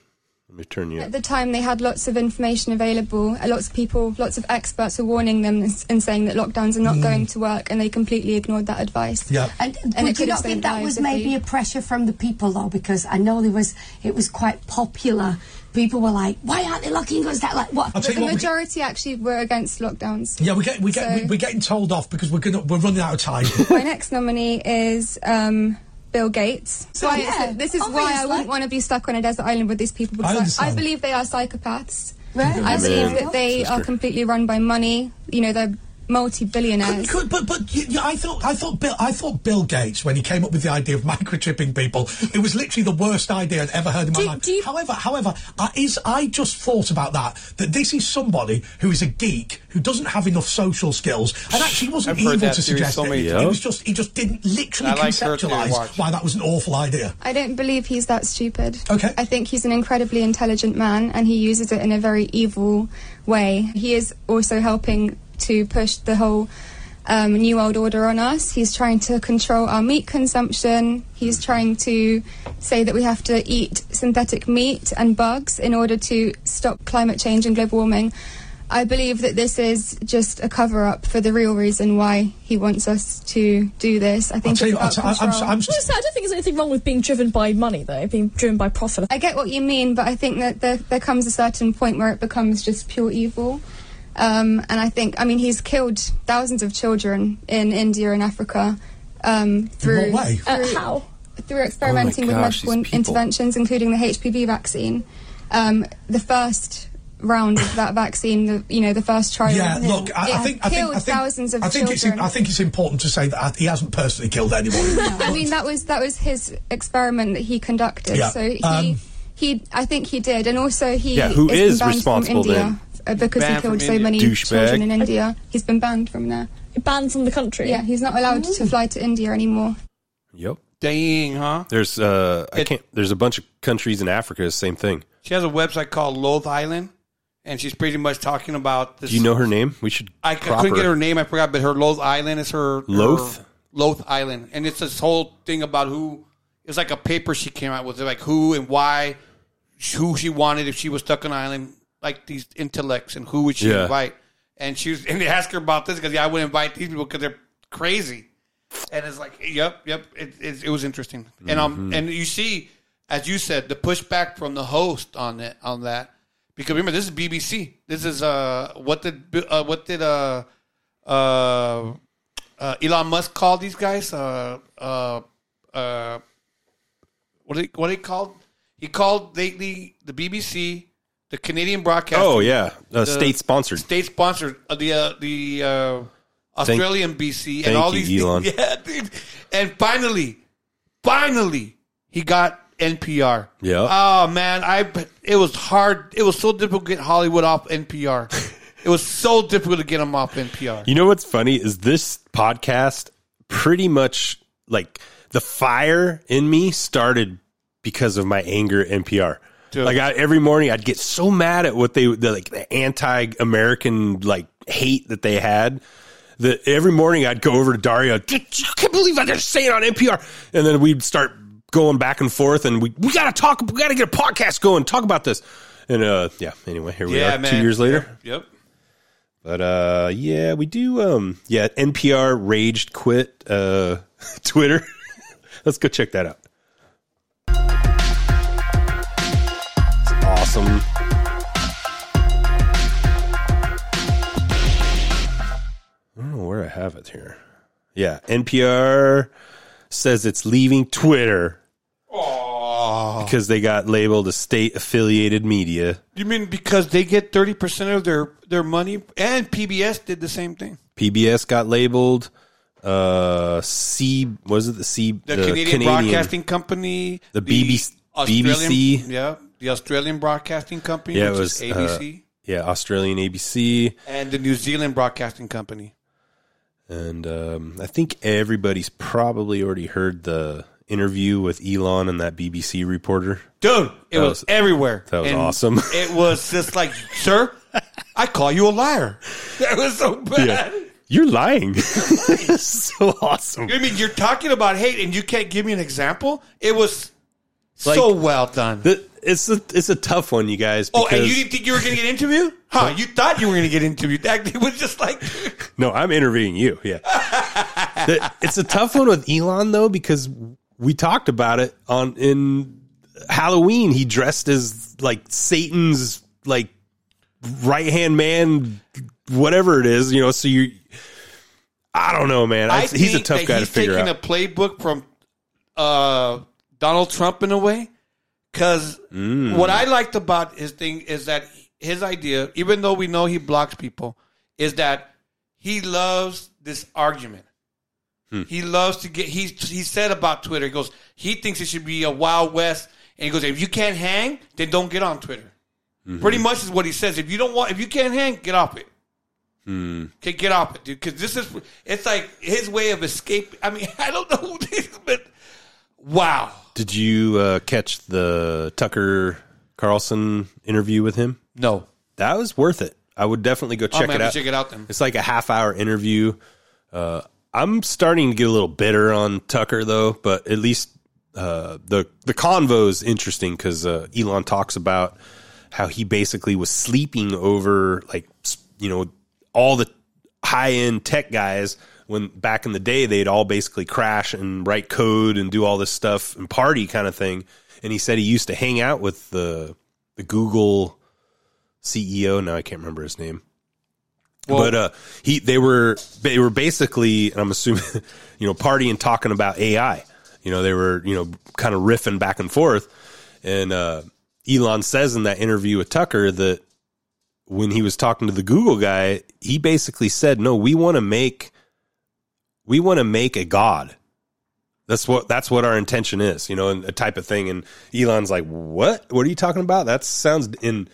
Let me turn you. At the time, they had lots of information available. Uh, Lots of people, lots of experts were warning them and, and saying that lockdowns are not going to work, and they completely ignored that advice. Yeah. And, And but it do you not think that was maybe they- a pressure from the people though? Because I know there was, it was quite popular. People were like, "Why aren't they locking us down?" Like what? The you what. We, majority actually were against lockdowns. yeah, we get we get So- we, we're getting told off because we're gonna we're running out of time. My next nominee is um, Bill Gates. So, Why- yeah, this is oh why I wouldn't want to be stuck on a desert island with these people I because I, understand. believe they are psychopaths. Right. I believe man. that they Sister. are completely run by money. You know, they're multi-billionaires. Could, but but you, you- I thought I thought Bill I thought Bill Gates when he came up with the idea of microchipping people, it was literally the worst idea I'd ever heard in my Do- life. do you- however, however, I, is I just thought about that that this is somebody who is a geek who doesn't have enough social skills, and actually wasn't I've heard evil to theory suggest so it. many He was just he just didn't literally like conceptualize why that was an awful idea. I don't believe he's that stupid. Okay. I think he's an incredibly intelligent man and he uses it in a very evil way. He is also helping to push the whole um, New World Order on us. He's trying to control our meat consumption. He's trying to say that we have to eat synthetic meat and bugs in order to stop climate change and global warming. I believe that this is just a cover up for the real reason why he wants us to do this. I I'll think tell it's you, I'll about t- I'm, I'm. I'm, Honestly, I don't think there's anything wrong with being driven by money, though. Being driven by profit. I get what you mean, but I think that there, there comes a certain point where it becomes just pure evil. Um, and I think, I mean, he's killed thousands of children in India and Africa um, through, what way? through Uh, how? through experimenting with gosh, medical interventions, including the HPV vaccine. Um, the first round of that vaccine, the, you know, the first trial. Yeah, look, I, I think I think killed I think, thousands of I think it's. I think it's important to say that he hasn't personally killed anyone. I mean, that was that was his experiment that he conducted. Yeah, So he, um, he, I think he did, and also he Yeah, who has is been banned responsible from India then? Because he killed so India. many Douchebag. children in India. He's been banned from there. Banned from the country. Yeah, he's not allowed to fly to India anymore. Yep. Dang, huh? There's uh, I It- can't. There's a bunch of countries in Africa. Same thing. She has a website called Loth Island, and she's pretty much talking about this. Do you know her name? We should. I, I couldn't get her name. I forgot, but her Loth Island is her, her Loth? Loth Island, and it's this whole thing about who. It's like a paper she came out with, like who and why, who she wanted if she was stuck on an island, like these intellects, and who would she Yeah. invite? And she was, and they asked her about this because yeah, I would invite these people because they're crazy. And it's like, yep, yep. It, it, it was interesting, and um, Mm-hmm. and you see, as you said, the pushback from the host on it on that because remember this is BBC. This is uh what did uh, what did uh uh, uh Elon Musk call these guys uh uh uh what did what he called he called lately the BBC the Canadian broadcast Oh yeah, uh, state sponsored. state sponsored uh, the uh, the uh, Thank- Australian BC and thank all you, these Elon. things. Yeah, dude. And finally, finally, he got NPR. Yeah. Oh man, I it was hard. It was so difficult to get Hollywood off NPR. it was so difficult to get them off NPR. You know what's funny is this podcast pretty much like the fire in me started because of my anger at NPR. Dude. Like I, every morning, I'd get so mad at what they the, like the anti-American like hate that they had. That every morning I'd go over to Dario. I can't believe what they're saying on NPR, and then we'd start going back and forth, and we we gotta talk. We gotta get a podcast going. Talk about this. And uh, yeah. Anyway, here we Yeah, are, man. two years later. Yep. But uh, yeah, we do. Um, yeah, NPR raged quit uh, Twitter. Let's go check that out. Awesome. I don't know where I have it here. Yeah, NPR says it's leaving Twitter because they got labeled a state affiliated media. You mean because they get thirty percent of their their money, and PBS did the same thing. PBS got labeled. Uh, C was it the C The, Canadian, Broadcasting Company, the BBC, Australian- BBC. yeah, the Australian Broadcasting Company, Yeah, which it was is ABC, uh, yeah, Australian ABC, and the New Zealand Broadcasting Company. and um, I think everybody's probably already heard the interview with Elon and that BBC reporter. Dude, it was, was- everywhere. that was And awesome. It was just like, sir, I call you a liar. That was so bad. Yeah. You're lying. so awesome. I mean, you're talking about hate, and you can't give me an example. It was Like- so well done. The, it's a it's a tough one, you guys. oh, and you didn't think you were going to get interviewed? Huh? You thought you were going to get interviewed. That it was just like, No, I'm interviewing you. Yeah. It's a tough one with Elon though because we talked about it on in Halloween. He dressed as like Satan's like right hand man, whatever it is. You know, so you. I don't know, man. I, I he's a tough guy to he's figure taking out. a playbook from uh, Donald Trump in a way. Because Mm. what I liked about his thing is that his idea, even though we know he blocks people, is that he loves this argument. Hmm. He loves to get. He he said about Twitter. He goes. He thinks it should be a wild west, and he goes. If you can't hang, then don't get on Twitter. Mm-hmm. Pretty much is what he says. If you don't want, if you can't hang, get off it. Hmm. Okay, get off it, dude. Because this is it's like his way of escape. I mean, I don't know who this, is, but wow. Did you uh, catch the Tucker Carlson interview with him? No. That was worth it. I would definitely go I'm check it out. check it out then. It's like a half hour interview. Uh, I'm starting to get a little bitter on Tucker though, but at least uh, the the convo is interesting because uh, Elon talks about how he basically was sleeping over like you know all the high end tech guys when back in the day they'd all basically crash and write code and do all this stuff and party kind of thing. And he said he used to hang out with the the Google CEO. Now I can't remember his name. but uh, he they were they were basically, and I'm assuming, you know, partying talking about AI. You know, they were you know kind of riffing back and forth, and uh, Elon says in that interview with Tucker that when he was talking to the Google guy, he basically said, "No, we want to make we want to make a god." That's what that's what our intention is, you know, and a type of thing. And Elon's like, "What? What are you talking about? That sounds in."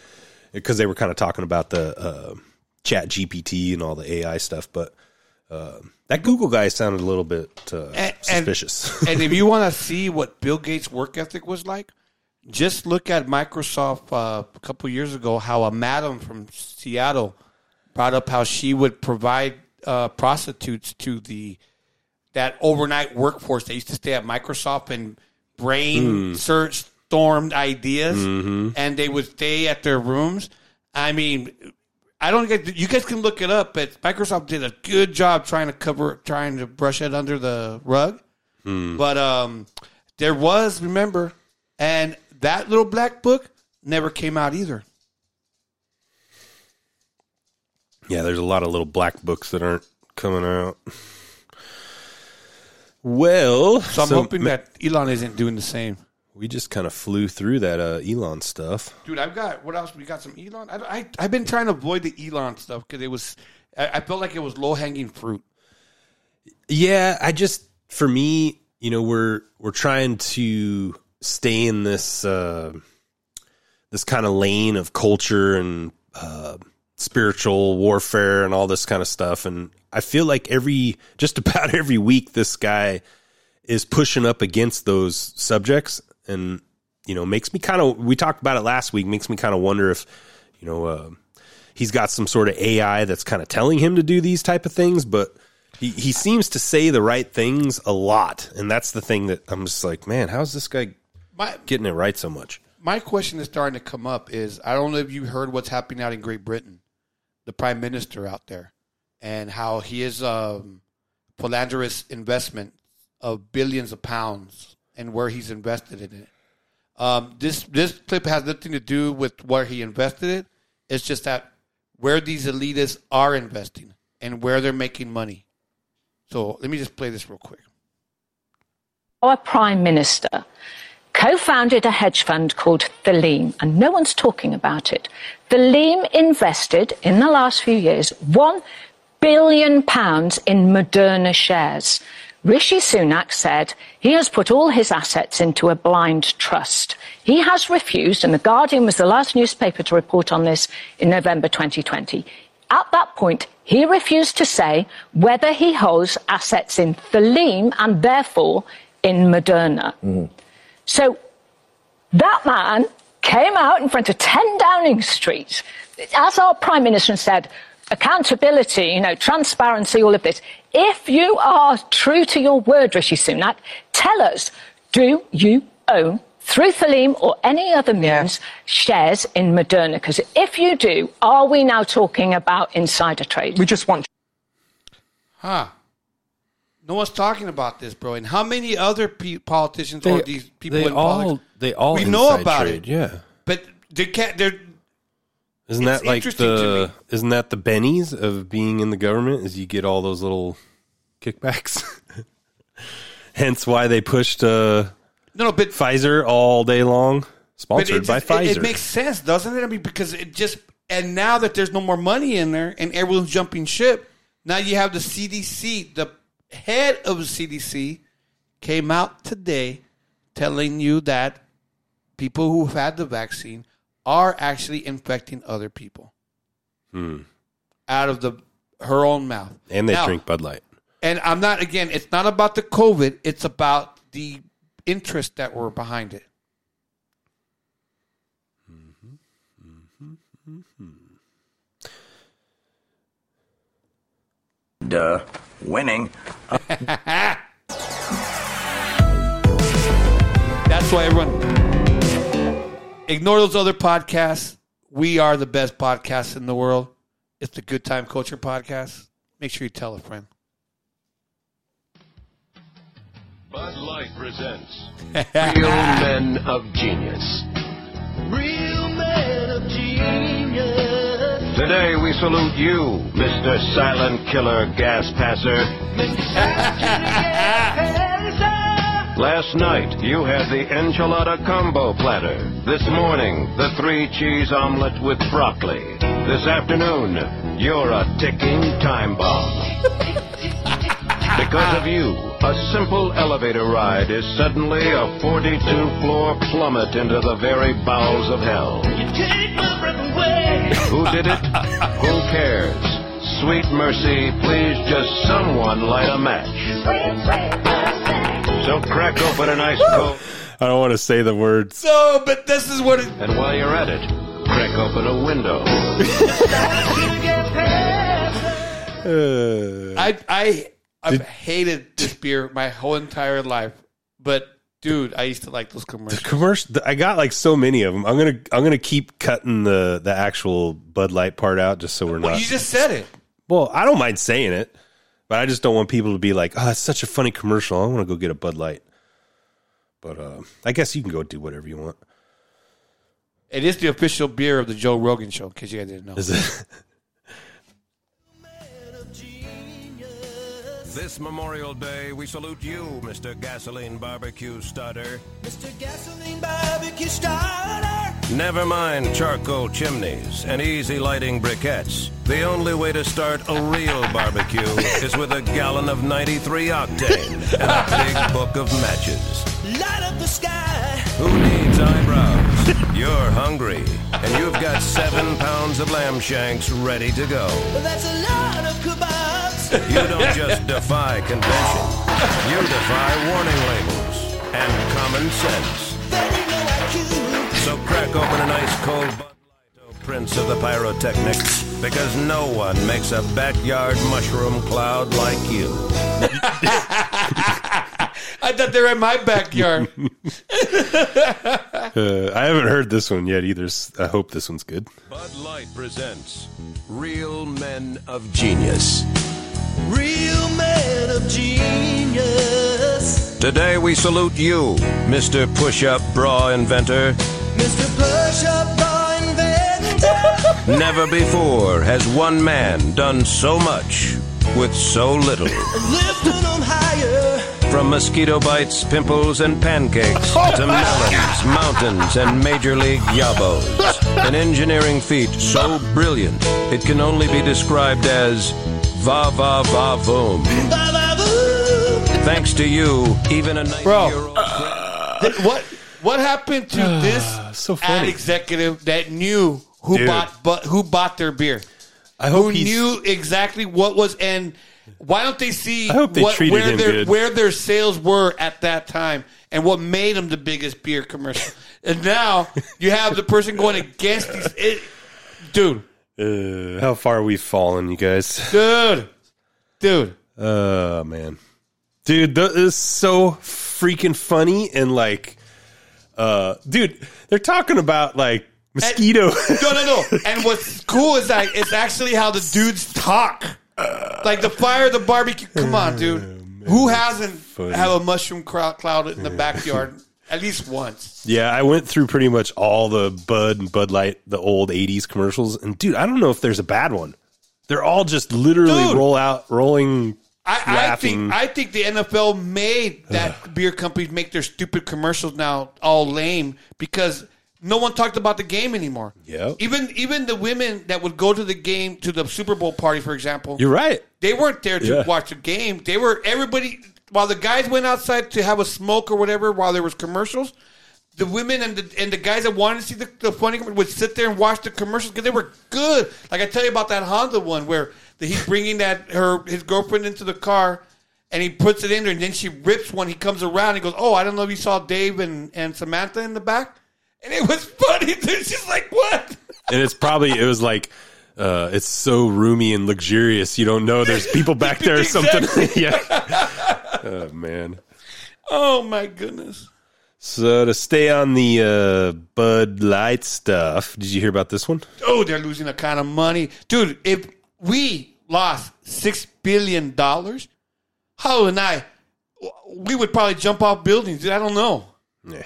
Because they were kind of talking about the uh, Chat GPT and all the AI stuff, but uh, that Google guy sounded a little bit uh, And- suspicious. and if you want to see what Bill Gates' work ethic was like, just look at Microsoft uh, a couple years ago. How a madam from Seattle brought up how she would provide uh, prostitutes to the that overnight workforce that used to stay at Microsoft and brain Hmm. search stormed ideas, Mhm. and they would stay at their rooms. I mean, I don't get. You guys can look it up, but Microsoft did a good job trying to cover, trying to brush it under the rug. Hmm. But um, there was, remember, and that little black book never came out either. Yeah, there's a lot of little black books that aren't coming out. Well, So I'm hoping that Elon isn't doing the same. we just kind of flew through that uh, Elon stuff. Dude, I've got what else? We got some Elon. I, I I've been trying to avoid the Elon stuff because it was. I, I felt like it was low hanging fruit. Yeah, I just for me, you know, we're we're trying to stay in this uh this kind of lane of culture and uh spiritual warfare and all this kind of stuff. And I feel like every just about every week this guy is pushing up against those subjects. And you know makes me kind of we talked about it last week makes me kind of wonder if you know uh, he's got some sort of AI that's kind of telling him to do these type of things but he, he seems to say the right things a lot. And that's the thing that I'm just like man how's this guy My getting it right so much? My question is starting to come up is I don't know if you heard what's happening out in Great Britain. The prime minister out there and how he is um, philanderous investment of billions of pounds and where he's invested in it. Um, this this clip has nothing to do with where he invested it. It's just that where these elitists are investing and where they're making money. So let me just play this real quick. Our Prime Minister co founded a hedge fund called Theleme, and no one's talking about it. Theleme invested in the last few years £1 billion pounds in Moderna shares. Rishi Sunak said he has put all his assets into a blind trust. He has refused, and The Guardian was the last newspaper to report on this in November 2020. At that point, he refused to say whether he holds assets in Theleme and therefore in Moderna. Mm-hmm. So that man came out in front of 10 Downing Street, as our Prime Minister said, accountability, you know, transparency, all of this. If you are true to your word, Rishi Sunak, tell us, do you own, through Theleme or any other means, shares in Moderna? Because if you do, are we now talking about insider trade? We just want. Huh. No one's talking about this, bro. And how many other pe- politicians They- or these people they in all- politics? they all we know about trade, it. yeah. but they can't. They're Isn't that like the isn't that the bennies of being in the government? Is you get all those little kickbacks. Hence why they pushed uh, no, but Pfizer all day long, sponsored it by just- it- Pfizer. It, makes sense, doesn't it? I mean, because it just and now that there's no more money in there and everyone's jumping ship, now you have the CDC. The head of the CDC came out today telling you that people who've had the vaccine are actually infecting other people Hmm. out of the her own mouth. And they Now- drink Bud Light. And I'm not again. It's not about the COVID. It's about the interest that were behind it. Duh. Winning. That's why everyone ignore those other podcasts. We are the best podcast in the world. It's the Good Time Culture Podcast. Make sure you tell a friend. Bud Light presents Real Men of Genius. Real men of genius. Today we salute you, Mr. Silent Killer Gas Passer. Last night you had the enchilada combo platter. This morning, the three cheese omelet with broccoli. This afternoon, you're a ticking time bomb. Because of you, a simple elevator ride is suddenly a 42 floor plummet into the very bowels of hell. Take my breath away. Who did it? Who cares? Sweet mercy, please just someone light a match. So crack open an ice cold. I don't want to say the words. So, but this is what it. And while you're at it, crack open a window. I I I've hated this beer my whole entire life, but dude, I used to like those commercials. commercial i got like so many of them i'm gonna i'm gonna keep cutting the the actual bud light part out just so we're Well, not you just said it. well i don't mind saying it but i just don't want people to be like oh it's such a funny commercial i want to go get a bud light but uh i guess you can go do whatever you want It is the official beer of the Joe Rogan show, because you guys didn't know. Is it? This Memorial Day, we salute you, Mr. Gasoline Barbecue Starter. Mr. Gasoline Barbecue Starter. Never mind charcoal chimneys and easy lighting briquettes. The only way to start a real barbecue is with a gallon of 93 octane and a big book of matches. Light up the sky. Who needs eyebrows? You're hungry, and you've got seven pounds of lamb shanks ready to go. That's a lot of kebabs. You don't just defy convention, you defy warning labels and common sense. So crack open an ice cold Bud Light, oh Prince of the Pyrotechnics, because no one makes a backyard mushroom cloud like you. I thought they were in my backyard. Uh, I haven't heard this one yet either. I hope this one's good. Bud Light presents Real Men of Genius. Real man of genius. Today we salute you, Mr. Push Up Bra Inventor. Mr. Push Up Bar Inventor. Never before has one man done so much with so little. Lifting them higher. From mosquito bites, pimples, and pancakes oh, to melons, mountains, and major league yabos. An engineering feat so brilliant it can only be described as va va va voom. Thanks to you, even a 90 Bro. year old. Uh, th- what what happened to this so ad funny. executive that knew who Dude. bought but who bought their beer? I hope who he's- knew exactly what was and why don't they see I hope they what, treated where him their good. where their sales were at that time and what made them the biggest beer commercial? and now you have the person going against these it, dude, Uh, how far we've fallen, you guys. dude, dude. Oh man, dude, that is so freaking funny and like, uh, dude, they're talking about like mosquito. No, no, no. And what's cool is that it's actually how the dudes talk. Like the fire, the barbecue. Come on, oh, dude. Who hasn't funny. have a mushroom cloud in the backyard at least once? yeah, I went through pretty much all the Bud and Bud Light, the old '80s commercials, and dude, I don't know if there's a bad one. They're all just literally Dude. roll out, rolling, I, I laughing. think I think the NFL made that beer companies make their stupid commercials now all lame because no one talked about the game anymore. Yep. Even even the women that would go to the game to the Super Bowl party, for example. You're right. They weren't there to Yeah. watch the game. They were everybody while the guys went outside to have a smoke or whatever while there was commercials. The women and the and the guys that wanted to see the, the funny would sit there and watch the commercials because they were good. Like I tell you about that Honda one where the, he's bringing that her his girlfriend into the car and he puts it in there and then she rips one. He comes around and he goes, "Oh, I don't know if you saw Dave and, and Samantha in the back," and it was funny. Dude. She's like, "What?" and it's probably it was like uh it's so roomy and luxurious you don't know there's people back there or something yeah oh man Oh my goodness. so to stay on the uh bud light stuff did you hear about this one oh, they're losing a kind of money, dude. If we lost six billion dollars, how and I, we would probably jump off buildings. Dude, I don't know. yeah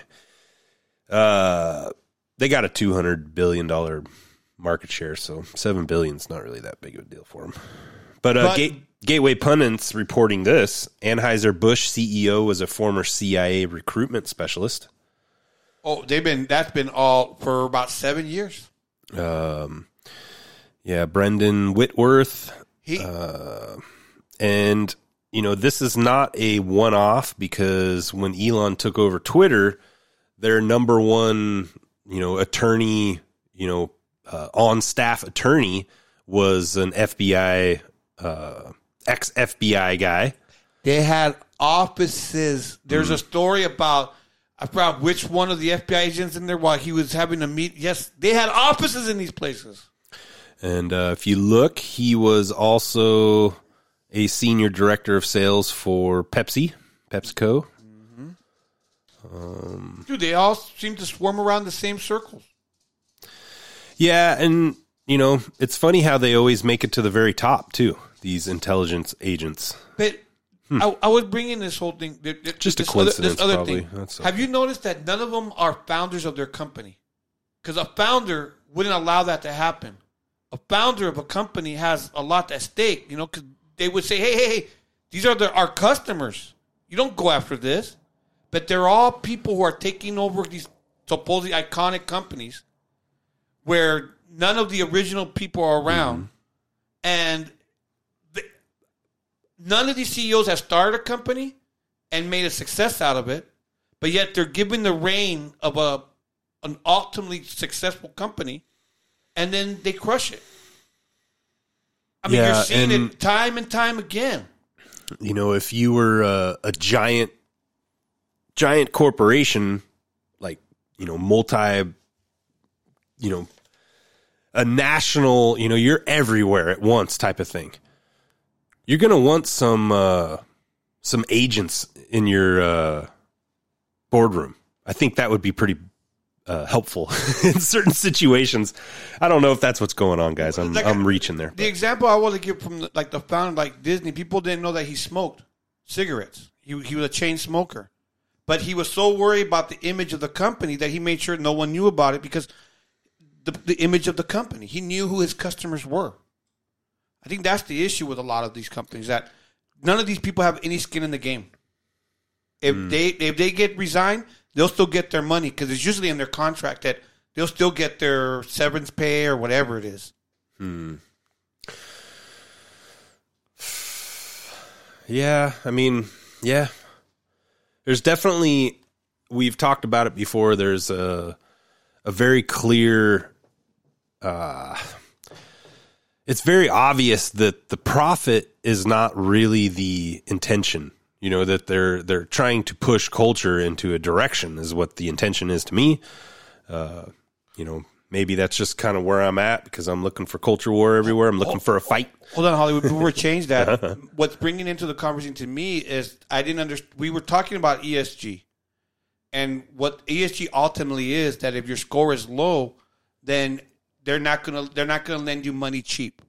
uh they got a 200 billion dollar market share so 7 is not really that big of a deal for them but uh But- Gate, gateway pundits reporting this anheuser-busch ceo was a former cia recruitment specialist Oh, they've been that's been all for about seven years. um, yeah, Brendan Whitworth. He- uh, and, you know, this is not a one off because when Elon took over Twitter, their number one, you know, attorney, you know, uh, on staff attorney was an FBI, uh, ex FBI guy. They had offices. There's a story about I forgot which one of the FBI agents in there while he was having a meet. Yes, they had offices in these places. And uh, if you look, he was also a senior director of sales for Pepsi, PepsiCo. Um, Dude, they all seem to swarm around the same circles. yeah, and you know, it's funny how they always make it to the very top too. These intelligence agents. But I, I was bringing this whole thing. th- th- Hmm. Just a other- coincidence, this other probably. thing. That's Have you noticed that none of them are founders of their company? Because a founder wouldn't allow that to happen. A founder of a company has a lot at stake, you know, because they would say, "Hey, hey, hey, these are the, our customers. You don't go after this." But they're all people who are taking over these supposedly iconic companies, where none of the original people are around, mm-hmm. and none of these CEOs have started a company and made a success out of it, but yet they're given the reign of a an ultimately successful company, and then they crush it. I mean, Yeah, you're seeing it time and time again. You know, if you were a, a giant, giant corporation, like you know, multi, you know, a national, you know, you're everywhere at once type of thing. You're gonna want some uh, some agents in your uh, boardroom. I think that would be pretty uh, helpful in certain situations. I don't know if that's what's going on, guys. I'm Like- I'm reaching there. The example I want to give from the, like the founder, like Disney, people didn't know that he smoked cigarettes. He he was a chain smoker, but he was so worried about the image of the company that he made sure no one knew about it because the the image of the company. He knew who his customers were. I think that's the issue with a lot of these companies that none of these people have any skin in the game. If they if they get resigned, they'll still get their money because it's usually in their contract that they'll still get their severance pay or whatever it is. Hmm. Yeah, I mean, yeah. There's definitely we've talked about it before. There's a a very clear uh it's very obvious that the profit is not really the intention. You know that they're they're trying to push culture into a direction is what the intention is to me. Uh, you know, maybe that's just kind of where I'm at because I'm looking for culture war everywhere. I'm looking for a fight. Hold on, Hollywood. Before we change that, what's bringing into the conversation to me is I didn't understand. We were talking about ESG, and what ESG ultimately is that if your score is low, then they're not gonna they're not gonna lend you money cheap.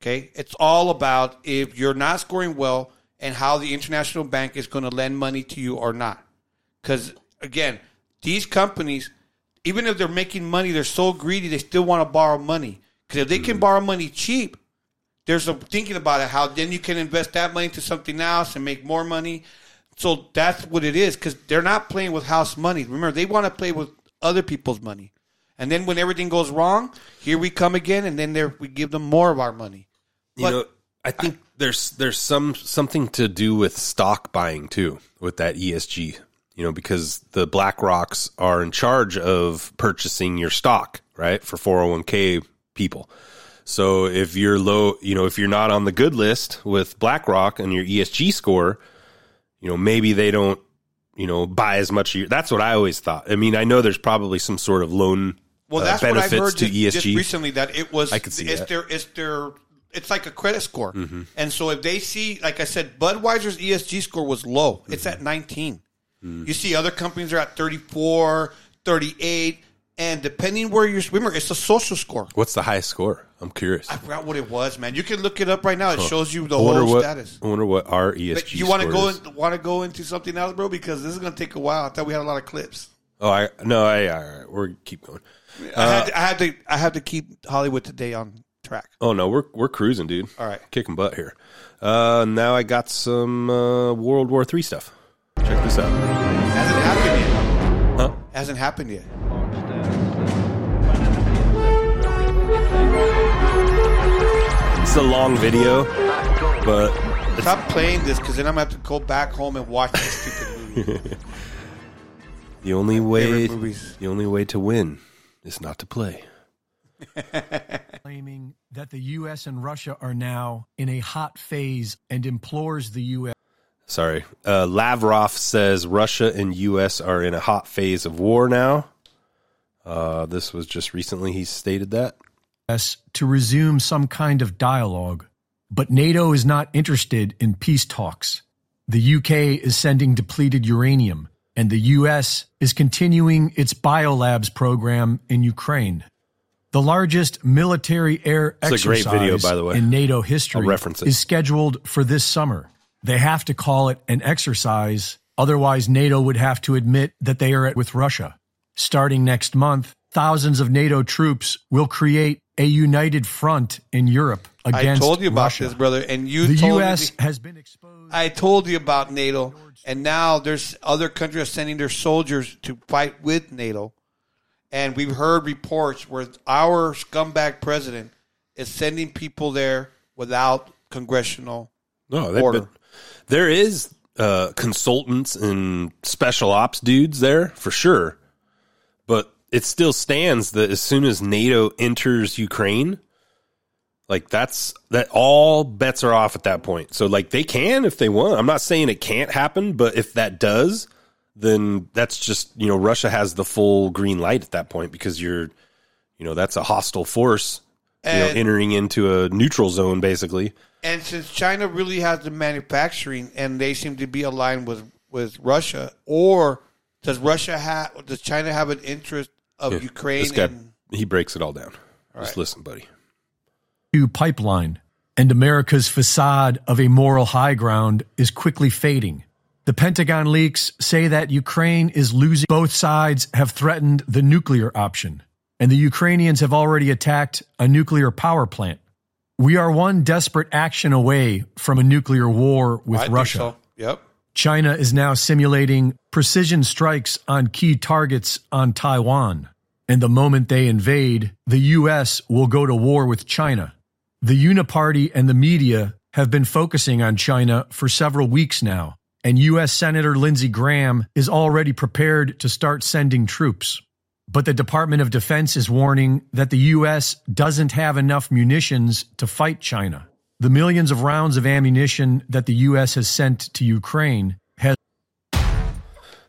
Okay, it's all about if you're not scoring well and how the international bank is going to lend money to you or not. Because again, these companies, even if they're making money, they're so greedy they still want to borrow money. Because if they can mm-hmm. borrow money cheap, there's a thinking about it how then you can invest that money into something else and make more money. So that's what it is because they're not playing with house money. Remember, they want to play with other people's money. And then when everything goes wrong, here we come again, and then there we give them more of our money. You know, I think there's there's some something to do with stock buying too with that ESG. You know, because the BlackRocks are in charge of purchasing your stock, right, for 401k people. So if you're low, you know, if you're not on the good list with BlackRock and your ESG score, you know, maybe they don't, you know, buy as much. Of your, that's what I always thought. I mean, I know there's probably some sort of loan Well, uh, that's what I've benefits heard to just, ESG. just recently that it was. I could see it's that. their it's their it's like a credit score, Mhm. and so if they see, like I said, Budweiser's ESG score was low. It's Mm-hmm. at 19. Mm. You see other companies are at 34, 38, and depending where you're swimmer, it's a social score. What's the highest score? I'm curious. I forgot what it was, man. You can look it up right now. It Huh. shows you the whole what, status. I wonder what our ESG. But you want to go in, want to go into something else, bro? Because this is going to take a while. I thought we had a lot of clips. Oh, I no, I all right, we're keep going. I, Uh, had to, I had to I had to keep Hollywood today on track. oh no, we're we're cruising, dude. All right. kicking butt here. Uh, now I got some uh, World War Three stuff. Check this out. Hasn't happened yet. Huh? Hasn't happened yet. It's a long video, but Stop playing this because then I'm gonna have to go back home and watch this stupid movie. the only way the only way to win is not to play. claiming that the U.S. and Russia are now in a hot phase and implores the U.S. Sorry, uh, Lavrov says Russia and U.S. are in a hot phase of war now. Uh, this was just recently he stated that. Yes, to resume some kind of dialogue. But NATO is not interested in peace talks. The UK is sending depleted uranium, and the US is continuing its biolabs program in Ukraine. The largest military air It's a great exercise video, by the way. in NATO history I'll reference it. is scheduled for this summer. They have to call it an exercise, otherwise NATO would have to admit that they are at with Russia. Starting next month, thousands of NATO troops will create a united front in Europe against I told you about Russia. this, brother, and you the told U.S. me. has been exposed. I told you about NATO, and now there's other countries sending their soldiers to fight with NATO, and we've heard reports where our scumbag president is sending people there without congressional No, they've order. There is uh, consultants and special ops dudes there for sure, but it still stands that as soon as NATO enters Ukraine, like that's that all bets are off at that point. So like they can if they want. I'm not saying it can't happen, but if that does, then that's just you know Russia has the full green light at that point because you're you know that's a hostile force you know entering into a neutral zone basically And since China really has the manufacturing and they seem to be aligned with, with Russia, or does Russia have does China have an interest of Yeah, Ukraine? This guy, and, he breaks it all down. All Just right. listen, buddy. Two pipeline and America's facade of a moral high ground is quickly fading. The Pentagon leaks say that Ukraine is losing. Both sides have threatened the nuclear option, and the Ukrainians have already attacked a nuclear power plant. We are one desperate action away from a nuclear war with I think Russia. so. Yep. China is now simulating precision strikes on key targets on Taiwan. And the moment they invade, the U.S. will go to war with China. The Uniparty and the media have been focusing on China for several weeks now, and U.S. Senator Lindsey Graham is already prepared to start sending troops. But the Department of Defense is warning that the U.S. doesn't have enough munitions to fight China. The millions of rounds of ammunition that the U.S. has sent to Ukraine has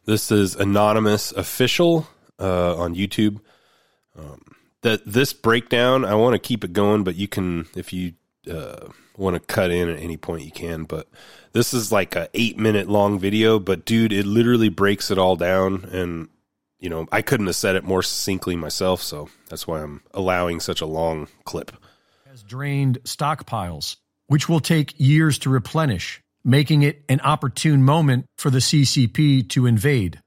This is anonymous official uh, on YouTube. Um, that this breakdown, I want to keep it going, but you can if you uh, want to cut in at any point, you can. But this is like a eight minute long video. But dude, it literally breaks it all down, and you know I couldn't have said it more succinctly myself, so that's why I'm allowing such a long clip. has drained stockpiles, which will take years to replenish, making it an opportune moment for the CCP to invade.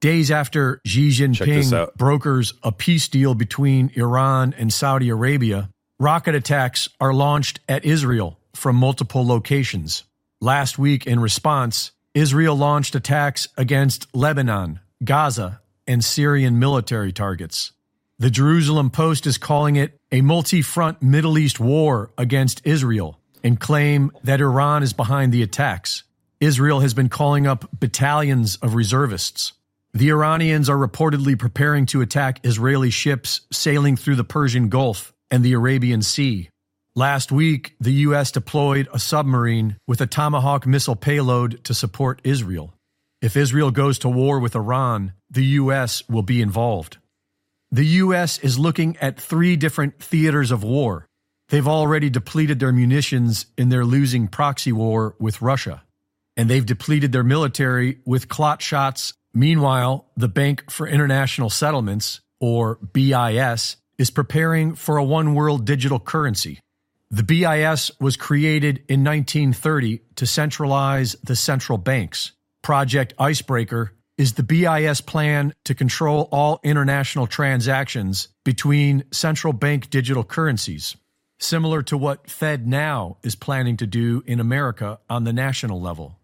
Days after Xi Jinping brokers a peace deal between Iran and Saudi Arabia, rocket attacks are launched at Israel from multiple locations. Last week, in response, Israel launched attacks against Lebanon, Gaza, and Syrian military targets. The Jerusalem Post is calling it a multi front Middle East war against Israel and claim that Iran is behind the attacks. Israel has been calling up battalions of reservists. The Iranians are reportedly preparing to attack Israeli ships sailing through the Persian Gulf and the Arabian Sea. Last week, the U.S. deployed a submarine with a Tomahawk missile payload to support Israel. If Israel goes to war with Iran, the U.S. will be involved. The U.S. is looking at three different theaters of war. They've already depleted their munitions in their losing proxy war with Russia, and they've depleted their military with clot shots. Meanwhile, the Bank for International Settlements, or BIS, is preparing for a one world digital currency. The BIS was created in 1930 to centralize the central banks. Project Icebreaker is the BIS plan to control all international transactions between central bank digital currencies, similar to what FedNow is planning to do in America on the national level.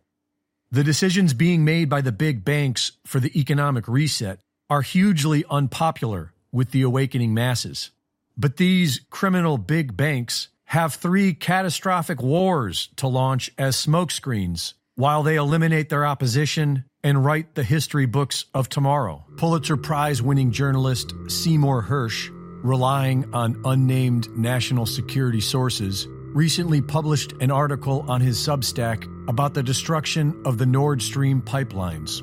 The decisions being made by the big banks for the economic reset are hugely unpopular with the awakening masses. But these criminal big banks have three catastrophic wars to launch as smokescreens while they eliminate their opposition and write the history books of tomorrow. Pulitzer Prize winning journalist Seymour Hersh, relying on unnamed national security sources, recently published an article on his Substack about the destruction of the Nord Stream pipelines.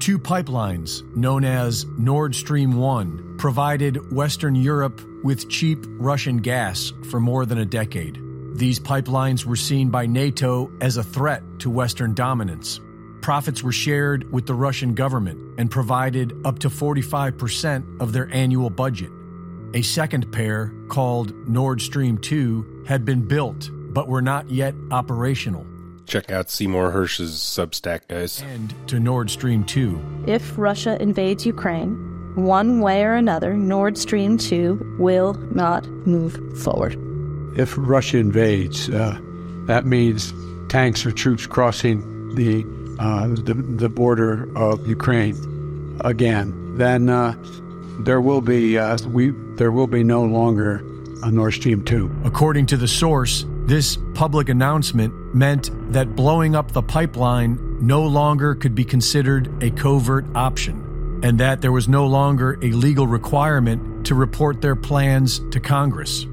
Two pipelines, known as Nord Stream 1, provided Western Europe with cheap Russian gas for more than a decade. These pipelines were seen by NATO as a threat to Western dominance. Profits were shared with the Russian government and provided up to 45% of their annual budget. A second pair, called Nord Stream 2, had been built but were not yet operational. Check out Seymour Hersh's Substack, guys. And to Nord Stream 2. If Russia invades Ukraine, one way or another, Nord Stream 2 will not move forward. If Russia invades, uh, that means tanks or troops crossing the, uh, the the border of Ukraine again. Then uh, there will be uh, we there will be no longer a Nord Stream two. According to the source, this public announcement meant that blowing up the pipeline no longer could be considered a covert option, and that there was no longer a legal requirement to report their plans to Congress.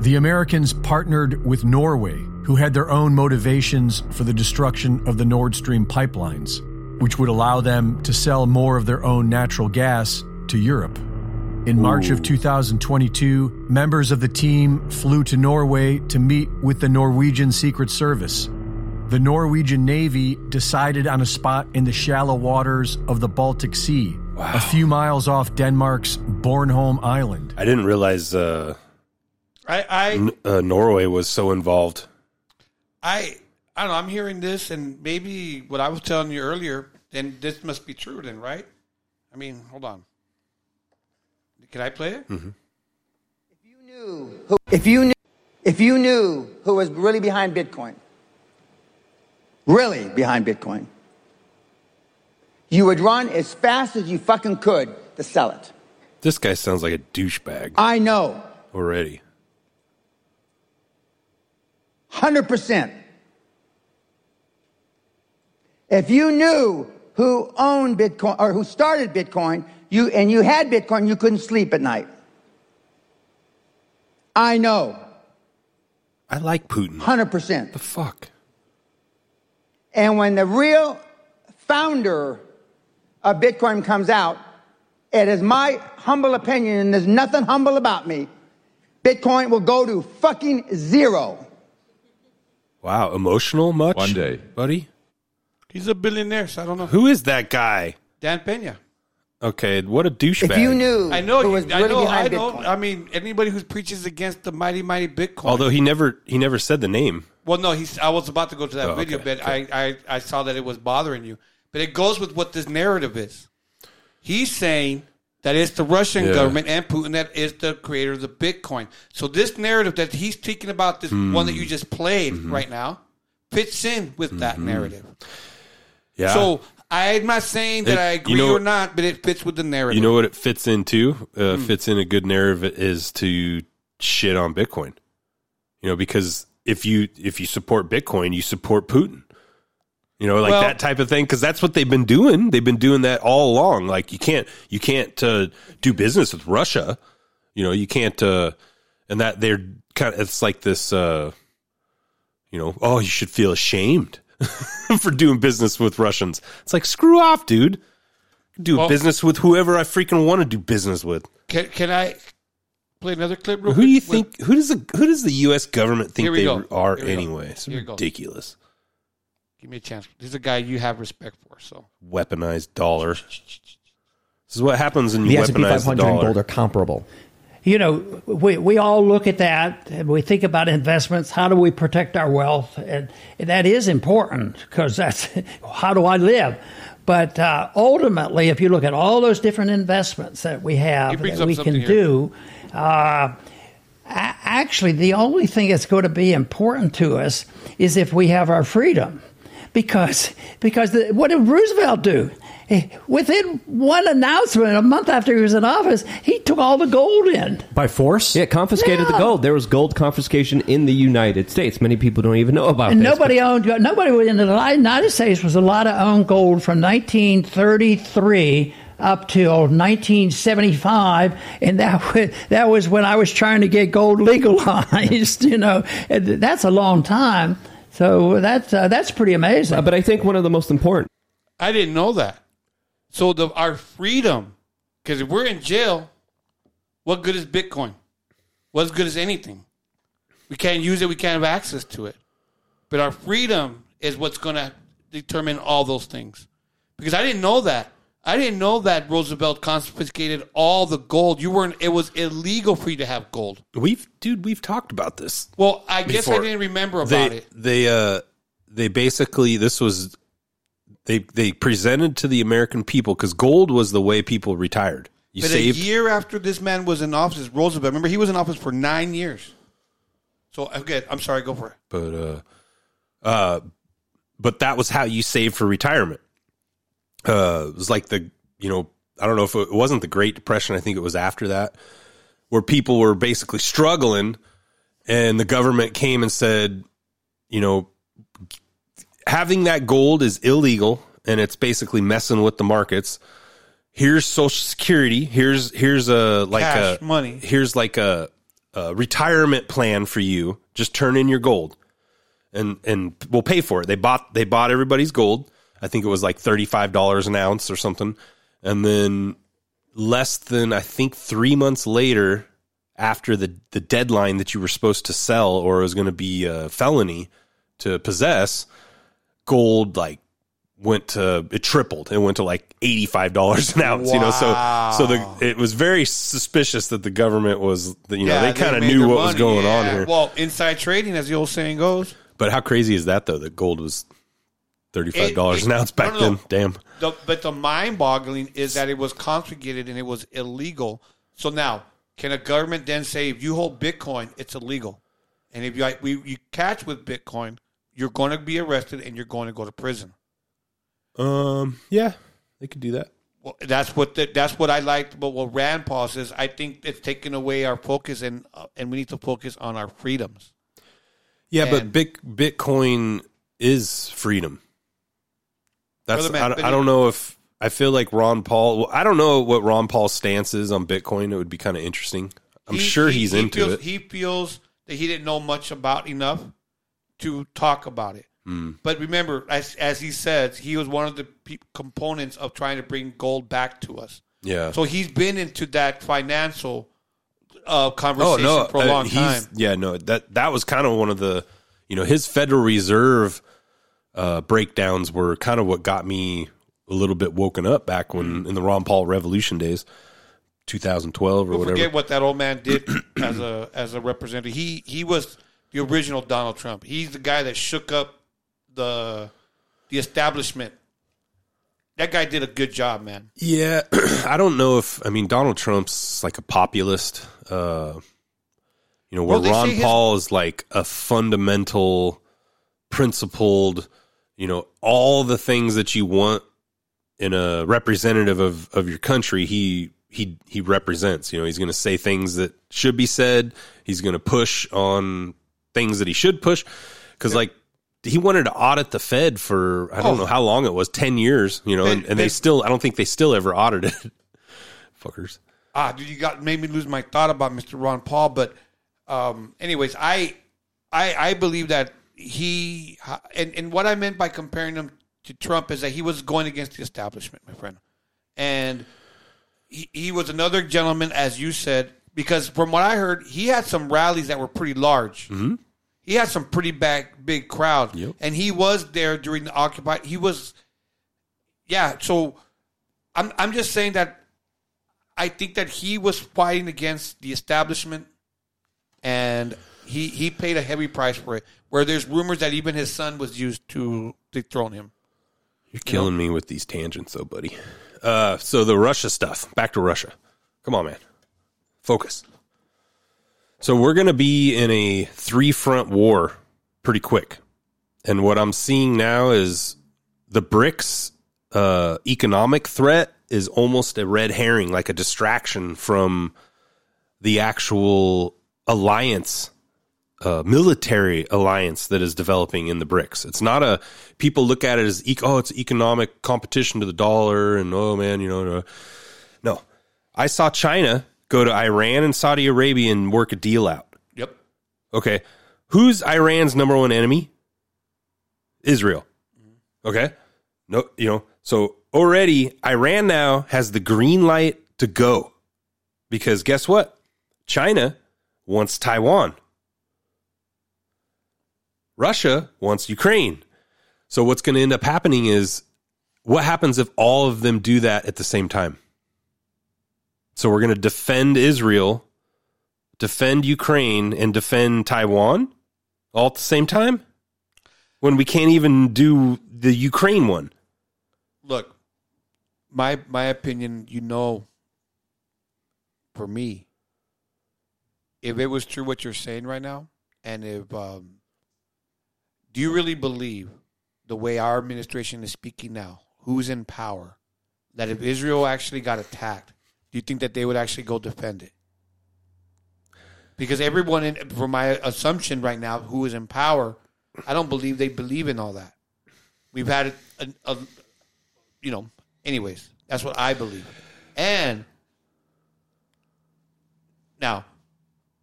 The Americans partnered with Norway, who had their own motivations for the destruction of the Nord Stream pipelines, which would allow them to sell more of their own natural gas to Europe. In March of 2022, members of the team flew to Norway to meet with the Norwegian Secret Service. The Norwegian Navy decided on a spot in the shallow waters of the Baltic Sea, a few miles off Denmark's Bornholm Island. I didn't realize uh, I I N- uh, Norway was so involved. I I don't know. I'm hearing this, and maybe what I was telling you earlier. Then this must be true. Then, right? I mean, hold on. Can I play it? Mm-hmm. who, if you knew, if you knew who was really behind Bitcoin, really behind Bitcoin, you would run as fast as you fucking could to sell it. This guy sounds like a douchebag I know, already. Hundred percent. If you knew who owned Bitcoin or who started Bitcoin, you and you had Bitcoin, you couldn't sleep at night. I know, I like Putin. hundred percent. The fuck? And when the real founder of Bitcoin comes out, it is my humble opinion, and there's nothing humble about me, Bitcoin will go to fucking zero. Wow, emotional much? One day. buddy. He's a billionaire, so I don't know. Who is that guy? Dan Pena. Okay, what a douchebag. If you knew, I know. who was I really know. I behind know. Bitcoin. I mean, anybody who preaches against the mighty, mighty Bitcoin. Although he never he never said the name. Well, no, he's. I was about to go to that Oh, video, okay, but I, I, I saw that it was bothering you. But it goes with what this narrative is. He's saying that it's the Russian Yeah. government and Putin that is the creator of the Bitcoin. So this narrative that he's speaking about, this Hmm. one that you just played Mm-hmm. right now, fits in with that narrative. Yeah. So I'm not saying that It- I you agree know- or not, but it fits with the narrative. You know what it fits into? Uh, Hmm. Fits in a good narrative is to shit on Bitcoin. You know, because if you if you support Bitcoin, you support Putin. You know, like Well- that type of thing. Because that's what they've been doing. They've been doing that all along. Like you can't you can't uh, do business with Russia. You know, you can't. Uh, and that they're kind of it's like this. Uh, you know, oh, you should feel ashamed for doing business with Russians. It's like screw off, dude. Do Well- business with whoever I freaking want to do business with. Can, can I play another clip? Real Who do you quick? think? Who does the who does the U.S. government think they go. are Here anyway? It's ridiculous. Give me a chance. This is a guy you have respect for. So Weaponized dollar. This is what happens when the you S&P weaponize the 500 and gold dollar. are comparable. You know, we, we all look at that and we think about investments. How do we protect our wealth? And that is important because that's how do I live? But uh, ultimately, if you look at all those different investments that we have that we can here. do, uh, actually, the only thing that's going to be important to us is if we have our freedom. Because, because the, what did Roosevelt do? Eh, Within one announcement, a month after he was in office, he took all the gold in. By force? Yeah, confiscated the gold. There was gold confiscation in the United States. Many people don't even know about and this. nobody owned nobody in the United States was allowed to own gold from 1933 up till 1975, and that was, that was when I was trying to get gold legalized. You know, And that's a long time. So that's uh, that's pretty amazing. but I think one of the most important. I didn't know that. So the our freedom, because if we're in jail, what good is Bitcoin? What good is anything? We can't use it. We can't have access to it. But our freedom is what's going to determine all those things. Because I didn't know that. I didn't know that Roosevelt confiscated all the gold. You weren't. It was illegal for you to have gold. We've, dude, we've talked about this. Well, I guess I before. didn't remember about they, it. They, uh, they basically this was they they presented to the American people because gold was the way people retired. You but saved a year after this man was in office, Roosevelt. Remember, he was in office for nine years. So okay, I'm sorry. Go for it. but uh uh but that was how you saved for retirement uh it was like the you know i don't know if it, it wasn't the great depression i think it was after that where people were basically struggling and the government came and said you know having that gold is illegal and it's basically messing with the markets. Here's social security. Here's here's a like Cash, a money. here's like a, a retirement plan for you. Just turn in your gold and and we'll pay for it. They bought they bought everybody's gold i think it was like $35 an ounce or something and then less than I think three months later, after the the deadline that you were supposed to sell or it was going to be a felony to possess, gold like went to it tripled. It went to like eighty five dollars an ounce. You know, so so the it was very suspicious that the government was you know Yeah, they kind of knew what was money. going on here. Well, inside trading, as the old saying goes. But how crazy is that though? That gold was thirty five dollars an ounce back no, no, no. then. Damn. The, but the mind-boggling is that it was confiscated and it was illegal. So now, can a government then say if you hold Bitcoin, it's illegal, and if you we, you catch with Bitcoin, you're going to be arrested and you're going to go to prison. Um. Yeah, they could do that. Well, that's what the, that's what I liked. But what Rand Paul says, I think it's taken away our focus, and uh, and we need to focus on our freedoms. Yeah, And- but Bit, Bitcoin is freedom. That's man, I, don't- I don't know if I feel like Ron Paul. Well, I don't know what Ron Paul's stance is on Bitcoin. It would be kind of interesting. I'm He- sure he- he's he into feels, it. He feels that he didn't know much about enough to talk about it. Mm. But remember, as as he said, he was one of the pe- components of trying to bring gold back to us. Yeah. So he's been into that financial uh, Oh conversation no, for a uh, long he's- time. Yeah, no, that that was kind of one of the, you know, his Federal Reserve uh, breakdowns were kind of what got me a little bit woken up back when in the Ron Paul Revolution days, 2012 or Don't whatever. forget what that old man did as a as a representative. He he was the original Donald Trump. He's the guy that shook up the the establishment. That guy did a good job, man. Yeah, I don't know if I mean Donald Trump's like a populist. Uh, you know, where Well, Ron say his- Paul is like a fundamental, principled. You know, all the things that you want in a representative of of your country. He he he represents. You know, he's going to say things that should be said. He's going to push on things that he should push. Because like he wanted to audit the Fed for I don't Oh. know how long it was, ten years. You know, and, And- and they and- still I don't think they still ever audited. Fuckers. Ah, dude, you got made me lose my thought about Mr. Ron Paul. But, um, anyways, I, I, I believe that he and and what I meant by comparing him to Trump is that he was going against the establishment, my friend, and he, he was another gentleman, as you said, because from what I heard, he had some rallies that were pretty large. Mm-hmm. He had some pretty big big crowd, and he was there during the Occupy. He was, yeah. So, I'm I'm just saying that I think that he was fighting against the establishment, and he he paid a heavy price for it. Where there's rumors that even his son was used to dethrone him. You're killing me with these tangents, though, buddy. Uh, so the Russia stuff. Back to Russia. Come on, man. Focus. So we're going to be in a three front war pretty quick, and what I'm seeing now is the BRICS uh, economic threat is almost a red herring, like a distraction from the actual alliance uh, military alliance that is developing in the BRICS. It's not a people look at it as oh, it's economic competition to the dollar, and oh man, you know, uh, no. I saw China go to Iran and Saudi Arabia and work a deal out. Yep. Okay, who's Iran's number one enemy? Israel. Okay, no, you know, so already Iran now has the green light to go because guess what? China wants Taiwan. Russia wants Ukraine. So what's going to end up happening is what happens if all of them do that at the same time? So we're going to defend Israel, defend Ukraine, and defend Taiwan all at the same time when we can't even do the Ukraine one. Look, my my opinion, you know, for me, if it was true what you're saying right now, and if um, do you really believe the way our administration is speaking now, who's in power, that if Israel actually got attacked, do you think that they would actually go defend it? Because everyone, in, from my assumption right now, who is in power, I don't believe they believe in all that. We've had a, a, you know, anyways, that's what I believe. And now,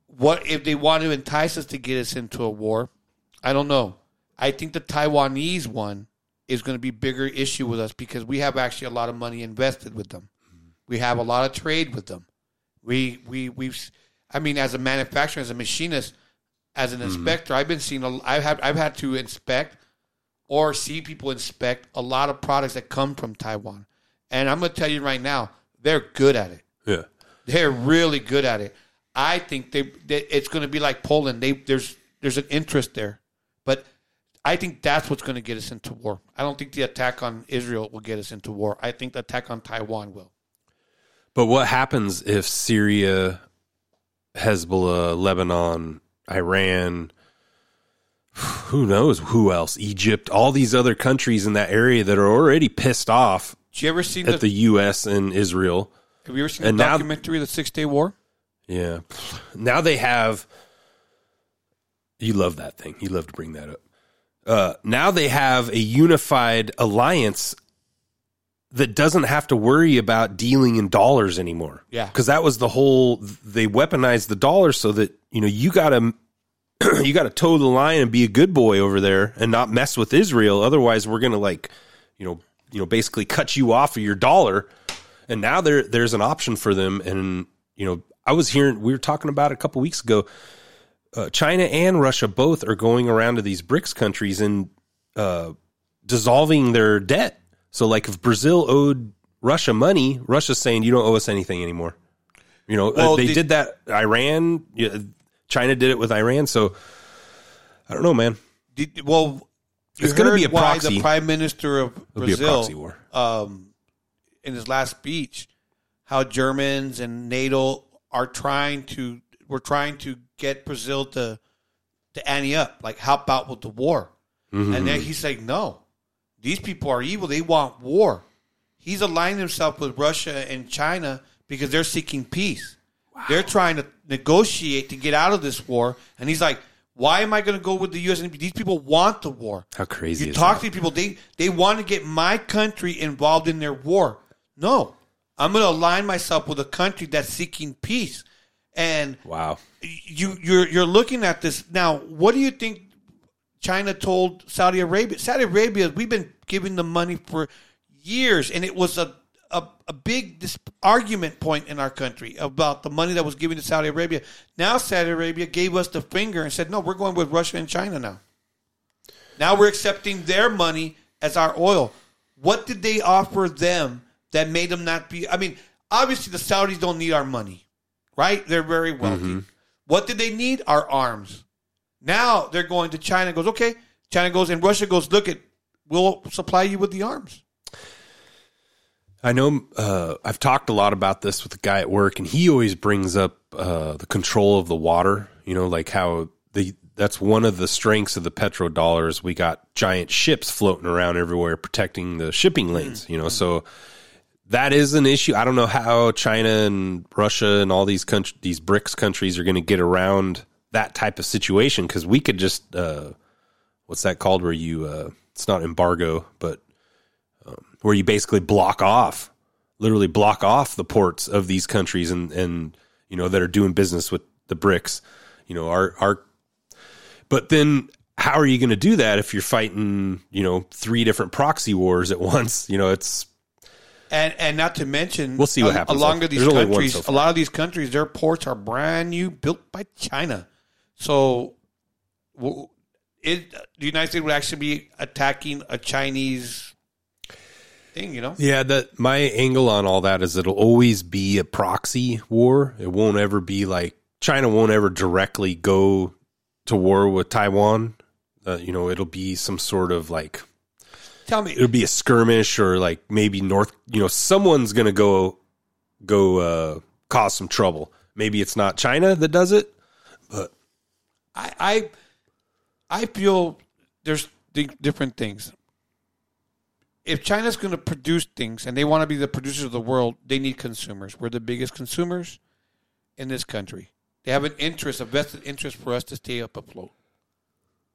what if they want to entice us to get us into a war? I don't know. I think the Taiwanese one is going to be bigger issue with us because we have actually a lot of money invested with them. We have a lot of trade with them. We we we've. I mean, as a manufacturer, as a machinist, as an Mm-hmm. inspector, I've been seeing. A, I've had I've had to inspect or see people inspect a lot of products that come from Taiwan, and I'm going to tell you right now, they're good at it. Yeah. They're really good at it. I think they, they it's going to be like Poland. They there's there's an interest there, but I think that's what's going to get us into war. I don't think the attack on Israel will get us into war. I think the attack on Taiwan will. But what happens if Syria, Hezbollah, Lebanon, Iran, who knows who else, Egypt, all these other countries in that area that are already pissed off Did you ever seen at the, the U.S. and Israel? Have you ever seen and the now- documentary, The Six Day War? Yeah. Now they have. You love that thing. You love to bring that up. Uh, now they have a unified alliance that doesn't have to worry about dealing in dollars anymore. Yeah. Because that was the whole. They weaponized the dollar so that you know you got to you got to toe the line and be a good boy over there and not mess with Israel. Otherwise, we're gonna like you know you know basically cut you off of your dollar. And now there there's an option for them. And you know I was hearing we were talking about it a couple weeks ago. Uh, China and Russia both are going around to these BRICS countries and uh, dissolving their debt. So, like, if Brazil owed Russia money, Russia's saying you don't owe us anything anymore. You know, Well, they did- did that. Iran, China did it with Iran. So, I don't know, man. Did, well, It's gonna be a why proxy. the prime minister of It'll be a Brazil, proxy war. Um, in his last speech, how Germans and NATO are trying to we're trying to get Brazil to to ante up, like help out with the war. Mhm. And then he's like, no, these people are evil. They want war. He's aligned himself with Russia and China because they're seeking peace. They're trying to negotiate to get out of this war. And he's like, why am I going to go with the U.S.? And these people want the war. How crazy You is talk that? to these people, they, they want to get my country involved in their war. No, I'm going to align myself with a country that's seeking peace. And Wow. you you're you're looking at this now. What do you think China told Saudi Arabia? Saudi Arabia, we've been giving them money for years, and it was a a, a big dis- argument point in our country about the money that was given to Saudi Arabia. Now Saudi Arabia gave us the finger and said, "No, we're going with Russia and China now." Now we're accepting their money as our oil. What did they offer them that made them not be? I mean, obviously the Saudis don't need our money, right? They're very wealthy. Mm-hmm. What did they need? Our arms. Now they're going to China. Goes okay. China goes and Russia goes. Look at, we'll supply you with the arms. I know uh, I've talked a lot about this with a guy at work, and he always brings up uh, the control of the water. You know, like how the that's one of the strengths of the petrodollars. We got giant ships floating around everywhere protecting the shipping lanes. You know, so that is an issue. I don't know how China and Russia and all these countries, these BRICS countries, are going to get around that type of situation because we could just uh, what's that called? Where you uh, it's not embargo, but where you basically block off, literally block off the ports of these countries and and you know that are doing business with the BRICS. You know, our our. But then, how are you going to do that if you're fighting, you know, three different proxy wars at once? You know, it's And and not to mention, We'll see what a- happens. Along of these countries, so a lot of these countries, their ports are brand new, built by China. So, it the United States would actually be attacking a Chinese thing. You know, Yeah, that my angle on all that is it'll always be a proxy war. It won't ever be like China won't ever directly go to war with Taiwan. Uh, you know, it'll be some sort of like Tell me, it'll be a skirmish or like maybe North. You know, someone's gonna go go uh, cause some trouble. Maybe it's not China that does it, but I I, I feel there's di- different things. If China's going to produce things and they want to be the producers of the world, they need consumers. We're the biggest consumers in this country. They have an interest, a vested interest for us to stay up afloat.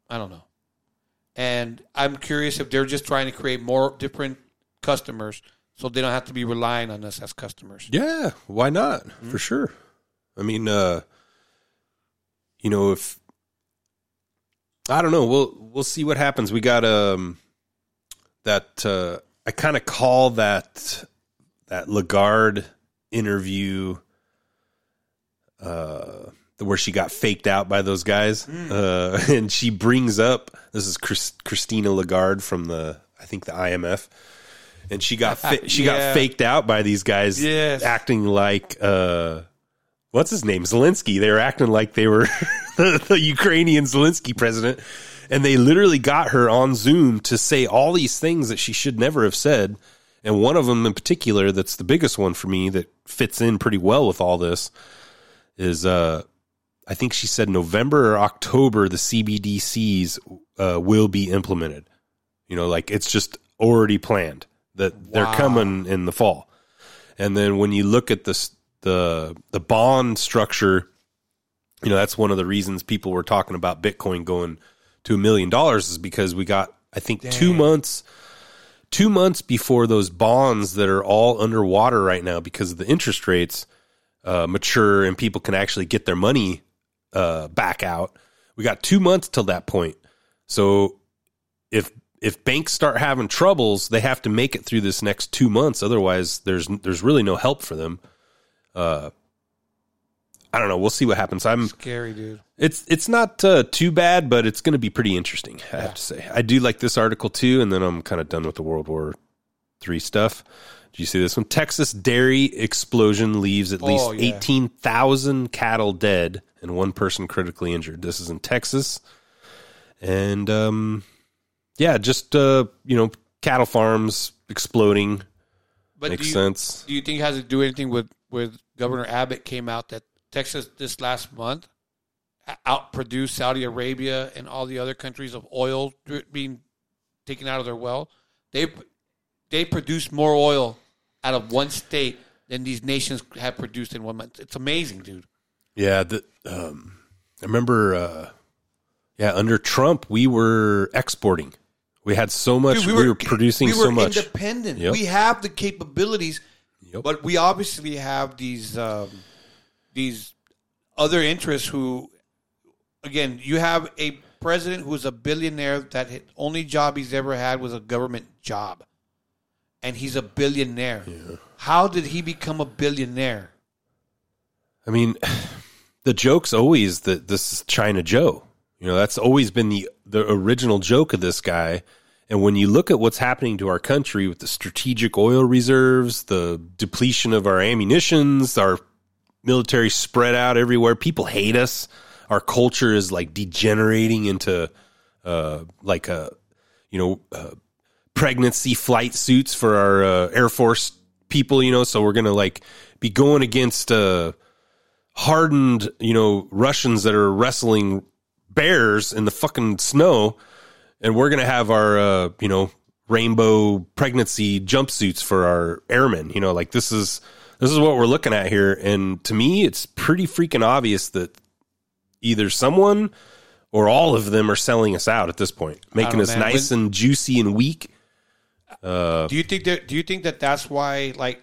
I don't know. And I'm curious if they're just trying to create more different customers so they don't have to be relying on us as customers. Yeah, why not? For sure. I mean, uh you know, if I don't know, we'll we'll see what happens. We got um that uh I kind of call that that Lagarde interview uh where she got faked out by those guys. Uh and she brings up this is Chris, Christina Lagarde from the I think the IMF and she got fa- she Yeah. got faked out by these guys Yes. acting like uh what's his name? Zelensky. They were acting like they were the, the Ukrainian Zelensky president. And they literally got her on Zoom to say all these things that she should never have said. And one of them in particular that's the biggest one for me that fits in pretty well with all this is uh I think she said November or October the CBDCs uh, will be implemented. You know, like it's just already planned that they're coming in the fall. And then when you look at this the the bond structure, you know, that's one of the reasons people were talking about Bitcoin going to a million dollars is because we got I think 2 months 2 months before those bonds that are all underwater right now because of the interest rates uh, mature and people can actually get their money uh, back out. We got two months till that point. So if if banks start having troubles, they have to make it through this next two months. Otherwise, there's there's really no help for them. Uh, I don't know. We'll see what happens. I'm Scary, dude. it's it's not uh, too bad, but it's going to be pretty interesting. I have to say. I do like this article too, and then I'm kind of done with the World War Three stuff. Did you see this one? Texas dairy explosion leaves at least Oh, yeah. eighteen thousand cattle dead and one person critically injured. This is in Texas, and um, yeah, just uh, you know, cattle farms exploding. But Makes do you, sense. Do you think it has to do anything with with Governor Abbott came out that Texas this last month outproduced Saudi Arabia and all the other countries of oil being taken out of their well? They they produce more oil out of one state than these nations have produced in one month. It's amazing, dude. Yeah, the, um, I remember. Uh, yeah, under Trump, we were exporting. We had so much. Dude, we, were, producing we so much. independent. Yep. We have the capabilities, but we obviously have these um, these other interests. Who, again, you have a president who is a billionaire that his only job he's ever had was a government job, and he's a billionaire. How did he become a billionaire? I mean, the joke's always that this is China Joe. You know, that's always been the the original joke of this guy. And when you look at what's happening to our country with the strategic oil reserves, the depletion of our ammunitions, our military spread out everywhere, people hate us. Our culture is like degenerating into uh, like a you know uh, pregnancy flight suits for our uh, Air Force people. You know, so we're gonna like be going against. Uh, hardened, you know, Russians that are wrestling bears in the fucking snow, and we're gonna have our, uh, you know, rainbow pregnancy jumpsuits for our airmen. You know, like this is this is what we're looking at here, and to me, it's pretty freaking obvious that either someone or all of them are selling us out at this point, making us man. nice When- and juicy and weak. Uh, Do you think that? Do you think that that's why, like,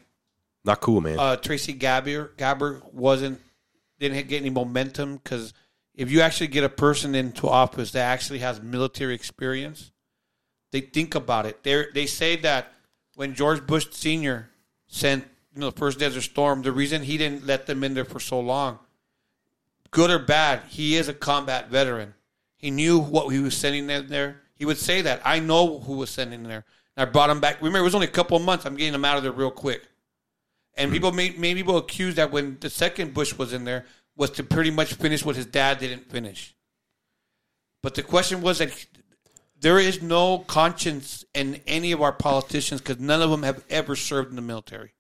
not cool, man. uh, Tracy Gabbard Gabbard wasn't didn't get any momentum because if you actually get a person into office that actually has military experience, they think about it. They they say that when George Bush Senior sent you know the first Desert Storm, the reason he didn't let them in there for so long, good or bad, he is a combat veteran. He knew what he was sending in there. He would say that I know who was sending in there. And I brought him back. Remember, it was only a couple of months. I'm getting him out of there real quick. And mm-hmm. people made, made people accuse that when the second Bush was in there was to pretty much finish what his dad didn't finish. But the question was that there is no conscience in any of our politicians because none of them have ever served in the military,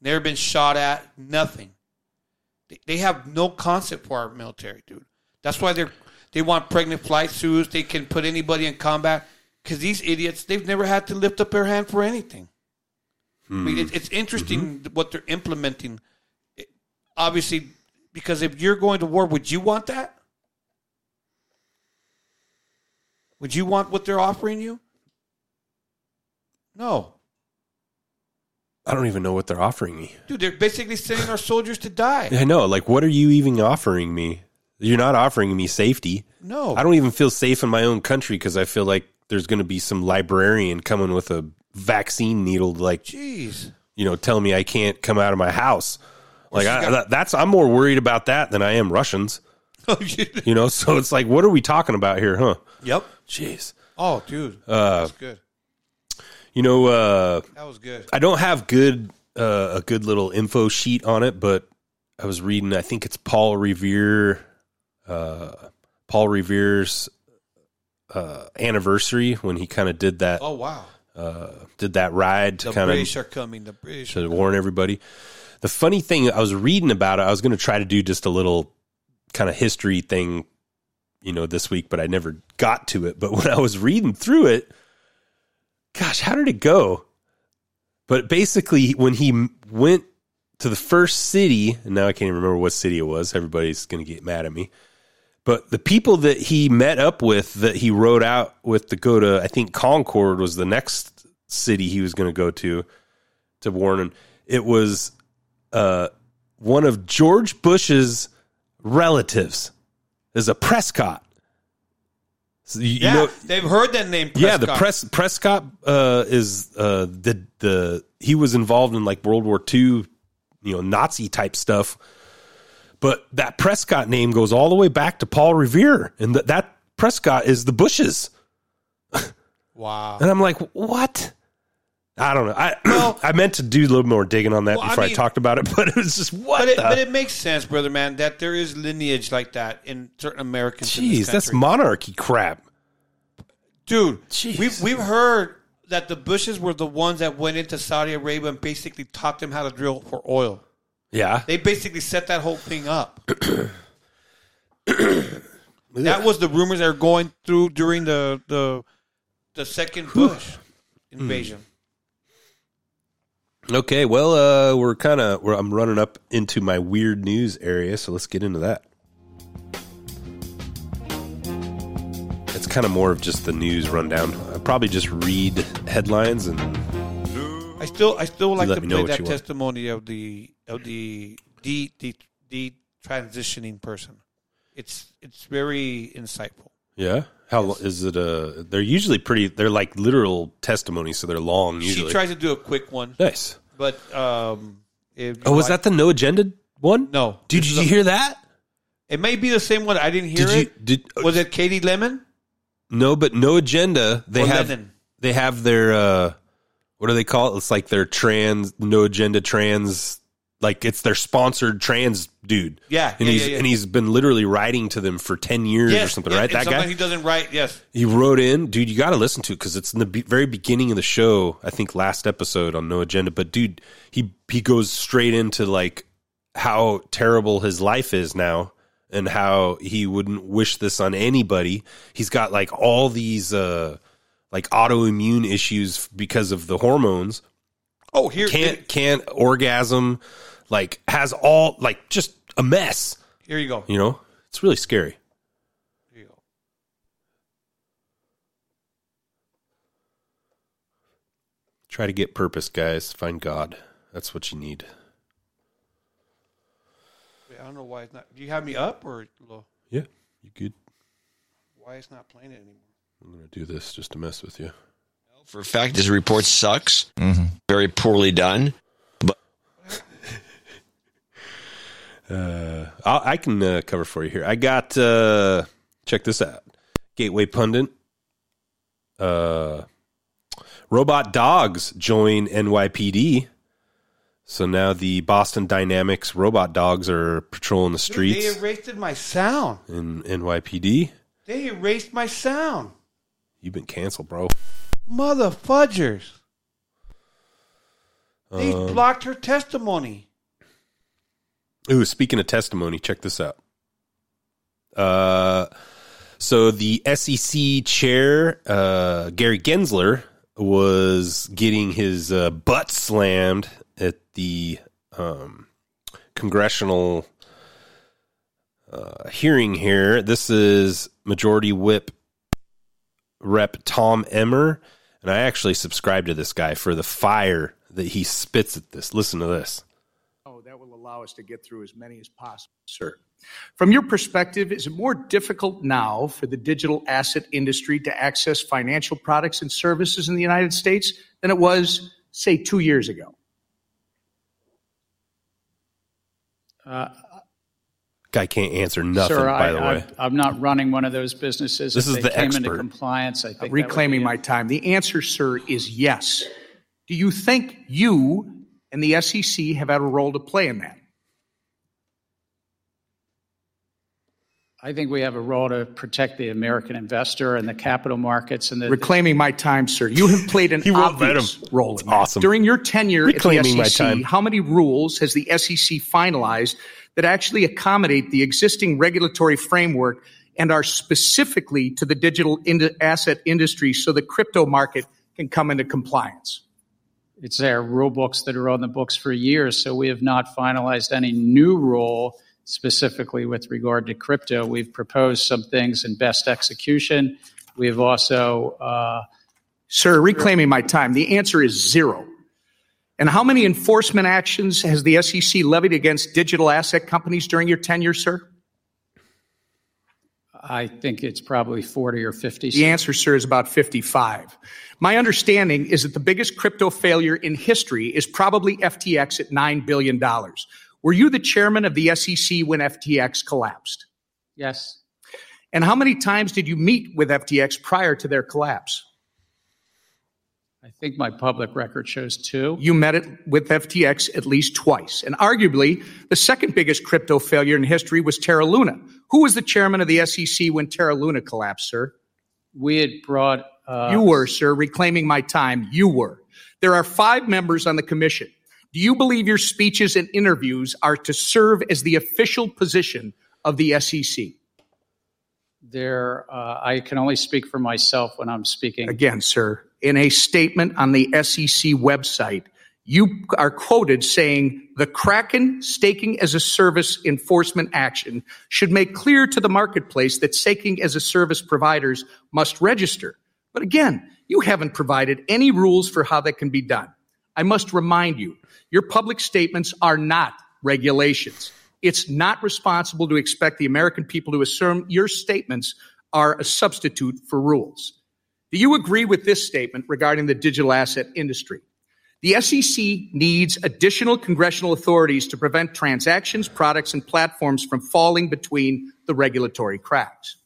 never been shot at, nothing. They, they have no concept for our military, dude. That's why they're they want pregnant flight suits. They can put anybody in combat because these idiots they've never had to lift up their hand for anything. I mean, it, hmm. it's interesting mm-hmm. what they're implementing. It- obviously, because if you're going to war, would you want that? Would you want what they're offering you? No, I don't even know what they're offering me. dude. They're basically sending our soldiers to die. I know. Like, what are you even offering me? You're not offering me safety. No. I don't even feel safe in my own country because I feel like there's going to be some librarian coming with a vaccine needle. Like, Jeez. you know, tell me I can't come out of my house. Like I, that, that's I'm more worried about that than I am Russians. you know, so it's like, what are we talking about here, huh? Yep. Jeez. Oh, dude, Uh, that's good. You know, uh, That was good. I don't have good uh, a good little info sheet on it, but I was reading. I think it's Paul Revere, uh, Paul Revere's uh, anniversary when he kind of did that. Oh wow. Uh, did that ride to The kind of are coming. The British. to warn everybody. The funny thing, I was reading about it. I was going to try to do just a little kind of history thing, you know, this week, but I never got to it. But when I was reading through it, gosh, how did it go? But basically, when he went to the first city, and now I can't even remember what city it was. Everybody's going to get mad at me. But the people that he met up with, that he rode out with to go to, I think Concord was the next city he was going to go to, to Warren. It was uh, one of George Bush's relatives, is a Prescott. So you, you yeah, know, they've heard that name. yeah, the Prescott. press Prescott uh, is uh, the the he was involved in like World War II, you know, Nazi type stuff. But that Prescott name goes all the way back to Paul Revere, and that that Prescott is the Bushes. Wow. And I'm like, what? I don't know. I I meant to do a little more digging on that Well, before I, mean- talked about it, but it was just what But it, but it makes sense, brother man, that there is lineage like that in certain Americans. Jeez, that's monarchy crap. dude. We've we've heard that the Bushes were the ones that went into Saudi Arabia and basically taught them how to drill for oil. Yeah. They basically set that whole thing up. that was the rumors that were going through during the the the second Bush invasion. Okay, well, uh, we're kind of I'm running up into my weird news area, so let's get into that. It's kind of more of just the news rundown. I probably just read headlines and I still I still like let to me know play what that you want. testimony of the of the de de, de transitioning person. It's it's very insightful. yeah. How lo- is it? Uh, they're usually pretty. They're like literal testimonies, so they're long. Usually, She tries to do a quick one. Nice. But um if Oh, was like- that the no agenda one? No. This did you a- hear that? It may be the same one. I didn't hear Did you- it. did- was it Katie Lemon? No, but no agenda. They Or have Lennon. they have their uh what do they call it? It's like their trans no agenda trans like it's their sponsored trans dude. Yeah, And yeah, he's yeah, yeah. and he's been literally writing to them for 10 years or something, yes, right? That guy. he doesn't write. Yes, He wrote in, dude. You got to listen to it because it's in the be- very beginning of the show. I think last episode on No Agenda. But dude, he he goes straight into like how terrible his life is now and how he wouldn't wish this on anybody. He's got like all these uh like autoimmune issues because of the hormones. Oh, here can't can't orgasm. Like has all like just a mess. here you go. You know, it's really scary. Here you go. Try to get purpose, guys. Find God. That's what you need. Wait, I don't know why it's not. Do you have me up or low? Yeah, you good. Why it's not playing it anymore? I'm gonna do this just to mess with you. For a fact, this report sucks. Mm-hmm. Very poorly done. But Uh, I'll, I can uh, cover for you here. I got uh, check this out. Gateway pundit. Uh, robot dogs join NYPD. So now the Boston Dynamics robot dogs are patrolling the streets they erased my sound. in NYPD. They erased my sound. You've been canceled, bro. Mother fudgers. They Um, blocked her testimony. Ooh, speaking of testimony, check this out. Uh, so the SEC chair, uh, Gary Gensler, was getting his uh, butt slammed at the um, congressional uh, hearing here. This is Majority Whip Rep Tom Emmer, and I actually subscribe to this guy for the fire that he spits at this. Listen to this. That will allow us to get through as many as possible, sir. From your perspective, is it more difficult now for the digital asset industry to access financial products and services in the United States than it was, say, two years ago? Uh, Guy can't answer nothing. Sir, by I, the way, I, am not running one of those businesses. This if is they the came into expert. compliance. I think that would reclaiming be- my time. The answer, sir, is yes. Do you think you and the SEC have had a role to play in that? I think we have a role to protect the American investor and the capital markets and the Reclaiming my time, sir. You have played an He obvious role in awesome. During your tenure Reclaiming at the SEC, time. how many rules has the SEC finalized that actually accommodate the existing regulatory framework and are specifically to the digital ind- asset industry so the crypto market can come into compliance? It's their rule books that are on the books for years, so we have not finalized any new rule specifically with regard to crypto. We've proposed some things in best execution. We have also, uh, Sir, reclaiming my time, the answer is zero. And how many enforcement actions has the SEC levied against digital asset companies during your tenure, sir? I think it's probably 40 or 50. The answer, sir, is about 55. My understanding is that the biggest crypto failure in history is probably FTX at $9 billion. Were you the chairman of the SEC when FTX collapsed? Yes. And how many times did you meet with FTX prior to their collapse? I think my public record shows two. You met it with FTX at least twice. And arguably, the second biggest crypto failure in history was Terra Luna. Who was the chairman of the SEC when Terra Luna collapsed, sir? We had brought. Uh, you were, sir, reclaiming my time. You were. There are five members on the commission. Do you believe your speeches and interviews are to serve as the official position of the SEC? There, uh, I can only speak for myself when I'm speaking. Again, sir, in a statement on the SEC website, you are quoted saying the Kraken staking as a service enforcement action should make clear to the marketplace that staking as a service providers must register. But again, you haven't provided any rules for how that can be done. I must remind you, your public statements are not regulations. It's not responsible to expect the American people to assume your statements are a substitute for rules. Do you agree with this statement regarding the digital asset industry? The SEC needs additional congressional authorities to prevent transactions, products, and platforms from falling between the regulatory cracks.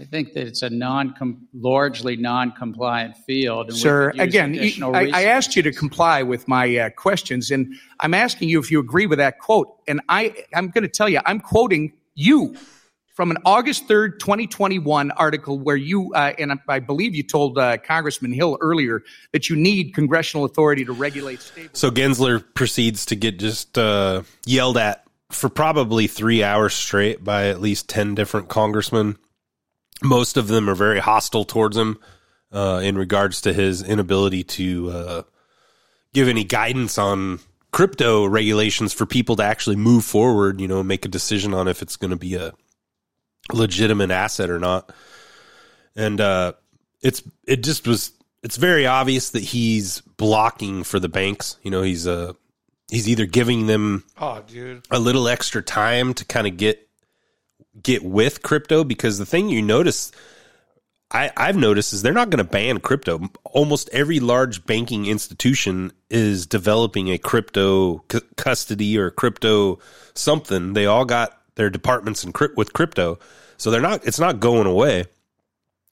I think that it's a non, largely non-compliant field. And Sir, again, you- I, I asked you to comply with my uh, questions, and I'm asking you if you agree with that quote. And I, I'm going to tell you, I'm quoting you from an August 3rd, 2021 article where you, uh, and I, I believe you told uh, Congressman Hill earlier that you need congressional authority to regulate stable. So Gensler proceeds to get just uh, yelled at for probably three hours straight by at least 10 different congressmen. Most of them are very hostile towards him uh, in regards to his inability to uh, give any guidance on crypto regulations for people to actually move forward, you know, make a decision on if it's going to be a legitimate asset or not. And uh, it's it just was it's very obvious that he's blocking for the banks. You know, he's uh he's either giving them Oh, dude. a little extra time to kind of get get with crypto because the thing you notice I, I've noticed is they're not going to ban crypto. Almost every large banking institution is developing a crypto c- custody or crypto something. They all got their departments in crypt with crypto, so they're not. It's not going away,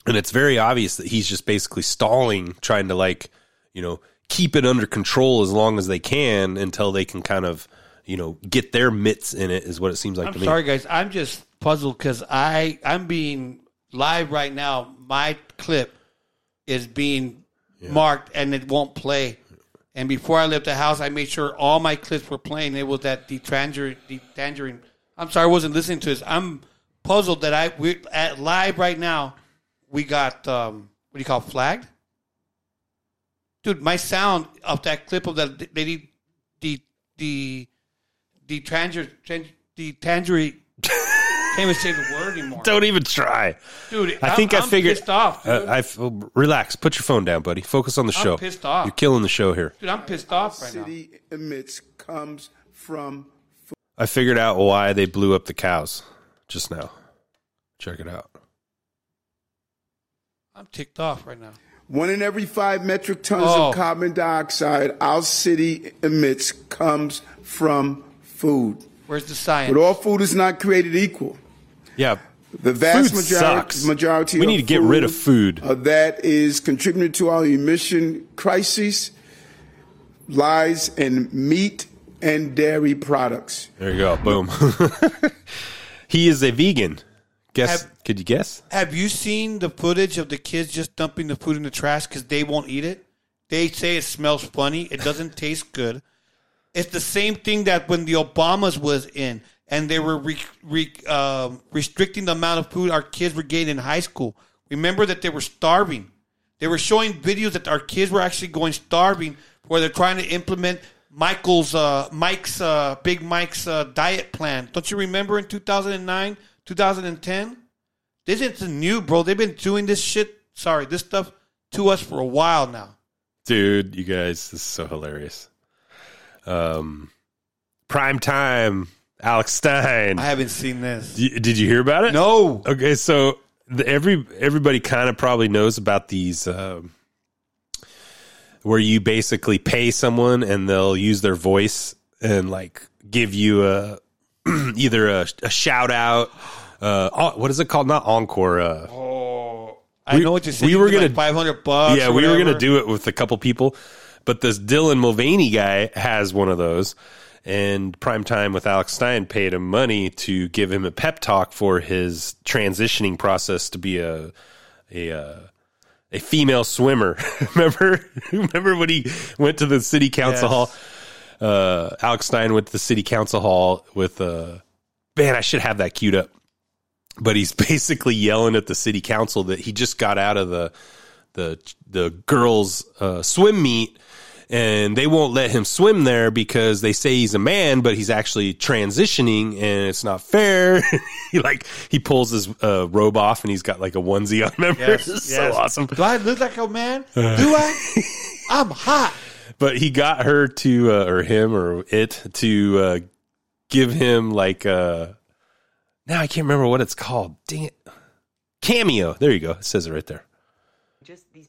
and it's very obvious that he's just basically stalling, trying to like you know keep it under control as long as they can until they can kind of you know get their mitts in it. Is what it seems like I'm to me. sorry, guys. I'm just puzzled because I I'm being live right now. My clip is being marked and it won't play. And before I left the house, I made sure all my clips were playing. It was that the tangerine. The tangerine. I'm sorry, I wasn't listening to this. I'm puzzled that I we at live right now. We got um, what do you call it, flagged? Dude, my sound of that clip of that lady, the the the tangerine, the tangerine. Can't even say the word anymore. Don't even try, Dude, I think i I'm- I'm figured. pissed off, dude. Uh, I f- relax. Put your phone down, buddy. Focus on the I'm show. pissed off. You're killing the show here. Dude, I'm pissed off right now. city emits comes from I figured out why they blew up the cows just now. Check it out. I'm ticked off right now. One in every five metric tons Oh. of carbon dioxide our city emits comes from food. Where's the science? But all food is not created equal. Yeah. The vast Food majority, sucks. majority We of need to get rid of food. uh, that is contributing to our emission crises lies in meat and dairy products. There you go. Boom. he is a vegan. Guess? Have- could you guess? Have you seen the footage of the kids just dumping the food in the trash because they won't eat it? They say it smells funny. It doesn't taste good. It's the same thing that when the Obamas was in and they were re, re, um restricting the amount of food our kids were getting in high school. Remember that they were starving. They were showing videos that our kids were actually going starving where they're trying to implement Michael's uh, Mike's uh, Big Mike's uh, diet plan. Don't you remember in 2009, 2010? This isn't new, bro. They've been doing this shit. Sorry, this stuff to us for a while now. Dude, you guys, this is so hilarious. Um, prime time, Alex Stein. I haven't seen this. Y- Did you hear about it? No. Okay, so the, every everybody kind of probably knows about these, um, where you basically pay someone and they'll use their voice and like give you a either a, a shout out. Uh, en- what is it called? Not encore. Uh, Oh, I know what you're saying. We were gonna 500 bucks. yeah, or we were whatever. gonna do it with a couple people, but this Dylan Mulvaney guy has one of those, and Primetime with Alex Stein paid him money to give him a pep talk for his transitioning process to be a a uh, a female swimmer. remember, remember when he went to the city council Yes. hall? Uh, Alex Stein went to the city council hall with uh, man. I should have that queued up but he's basically yelling at the city council that he just got out of the the the girls uh, swim meet and they won't let him swim there because they say he's a man but he's actually transitioning and it's not fair he like he pulls his uh, robe off and he's got like a onesie on remember Yes, It's yes. so awesome Do I look like a man? Uh. Do I? I'm hot. but he got her to uh, or him or it to uh, give him like uh now I can't remember what it's called. Dang it. Cameo. There you go. It says it right there. Just want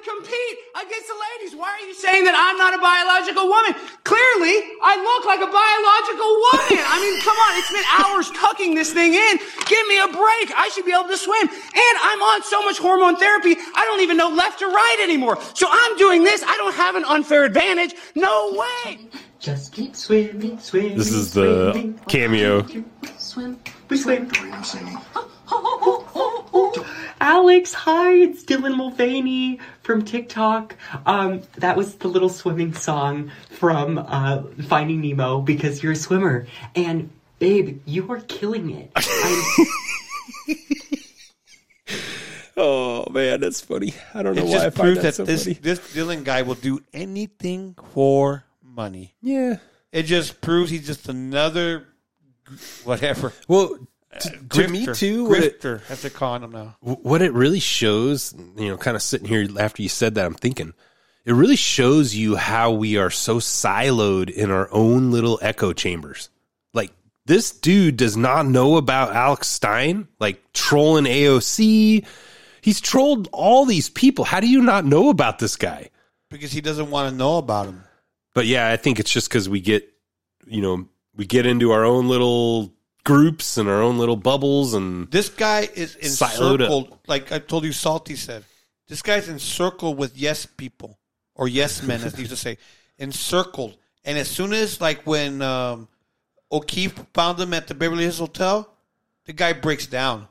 to compete against the ladies. Why are you saying that I'm not a biological woman? Clearly, I look like a biological woman. I mean, come on, it's been hours tucking this thing in. Give me a break. I should be able to swim. And I'm on so much hormone therapy, I don't even know left or right anymore. So I'm doing this. I don't have an unfair advantage. No way. Just keep swimming, swimming. This is the cameo. Swim, swim. Alex, hi, it's Dylan Mulvaney from TikTok. Um, that was the little swimming song from uh, Finding Nemo because you're a swimmer. And babe, you are killing it. Oh man, that's funny. I don't know It why I just find that, that so this funny. this Dylan guy will do anything for money. Yeah. It just proves he's just another whatever. Well, to, to me Grifter. too. What it, Grifter, as they're calling him now. what it really shows, you know, kind of sitting here after you said that, I'm thinking it really shows you how we are so siloed in our own little echo chambers. Like this dude does not know about Alex Stein, like trolling AOC. He's trolled all these people. How do you not know about this guy? Because he doesn't want to know about him. But yeah, I think it's just because we get, you know, we get into our own little groups and our own little bubbles, and This guy is encircled, like I told you, Salty said. This guy's encircled with yes people or yes men, as they used to say, encircled. And as soon as, like, when um, O'Keefe found him at the Beverly Hills Hotel, the guy breaks down.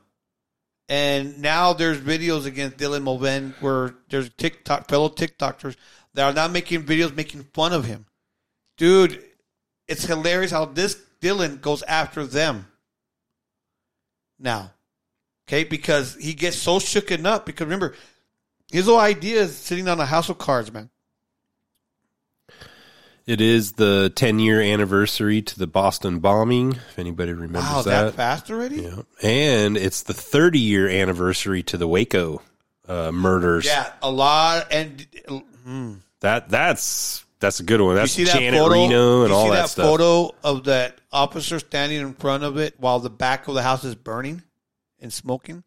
And now there's videos against Dylan Mulvaney where there's TikTok fellow TikTokers that are now making videos making fun of him. Dude, it's hilarious how this Dylan goes after them now. Okay, because he gets so shooken up. Because remember, his whole idea is sitting on a house of cards, man. it is the 10 year anniversary to the Boston bombing. If anybody remembers Wow, that, that fast already? Yeah. and it's the 30 year anniversary to the Waco uh, murders. Yeah, a lot. And mm. that that's that's a good one. That's you see that Janet photo? Reno and you all see that, that stuff. photo of that officer standing in front of it while the back of the house is burning and smoking,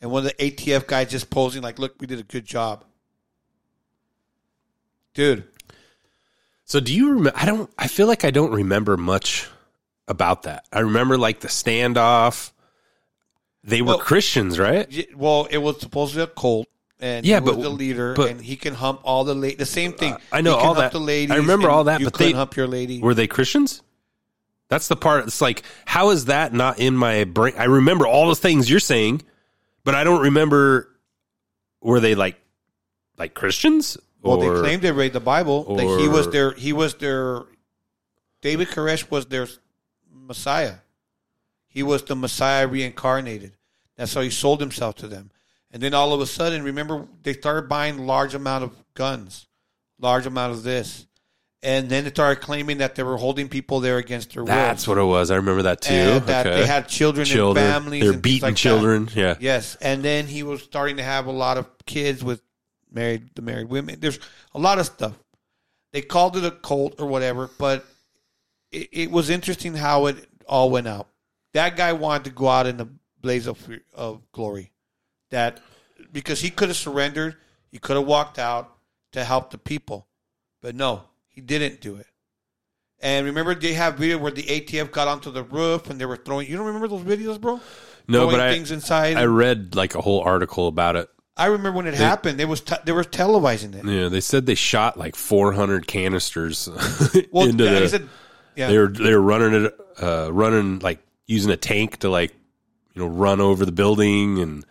and one of the ATF guys just posing like, "Look, we did a good job, dude." So do you remember? I don't. I feel like I don't remember much about that. I remember like the standoff. They were Well- Christians, right? Well, it was supposed to be a cult, and Yeah, he was but- the leader, but- and he can hump all the la- the same uh, thing. I know He can all hump that. The ladies, I remember all that, You but they hump your lady. Were they Christians? That's the part. It's like, how is that not in my brain? I remember all the things you're saying, but I don't remember. Were they like, like Christians? Well, they claimed they read the Bible. That he was their he was their David Koresh was their Messiah. He was the Messiah reincarnated. That's how he sold himself to them. And then all of a sudden, remember they started buying large amount of guns, large amount of this, and then they started claiming that they were holding people there against their will. That's what it was. I remember that too. And that Okay. they had children, Children. and families. They're beating like that. children. Yeah. Yes, and then he was starting to have a lot of kids with married the married women. There's a lot of stuff. They called it a cult or whatever, but it, it was interesting how it all went out. That guy wanted to go out in a blaze of of glory. That because he could have surrendered, he could have walked out to help the people, but no, he didn't do it. And remember, they have video where the ATF got onto the roof and they were throwing. You don't remember those videos, bro? No, Throwing but I, things inside. I read like a whole article about it. I remember when it They- happened. They was te- they were televising it. Yeah, they said they shot like 400 canisters Well, into yeah, the. said- yeah. They were they were running it, uh, running like using a tank to like, you know, run over the building and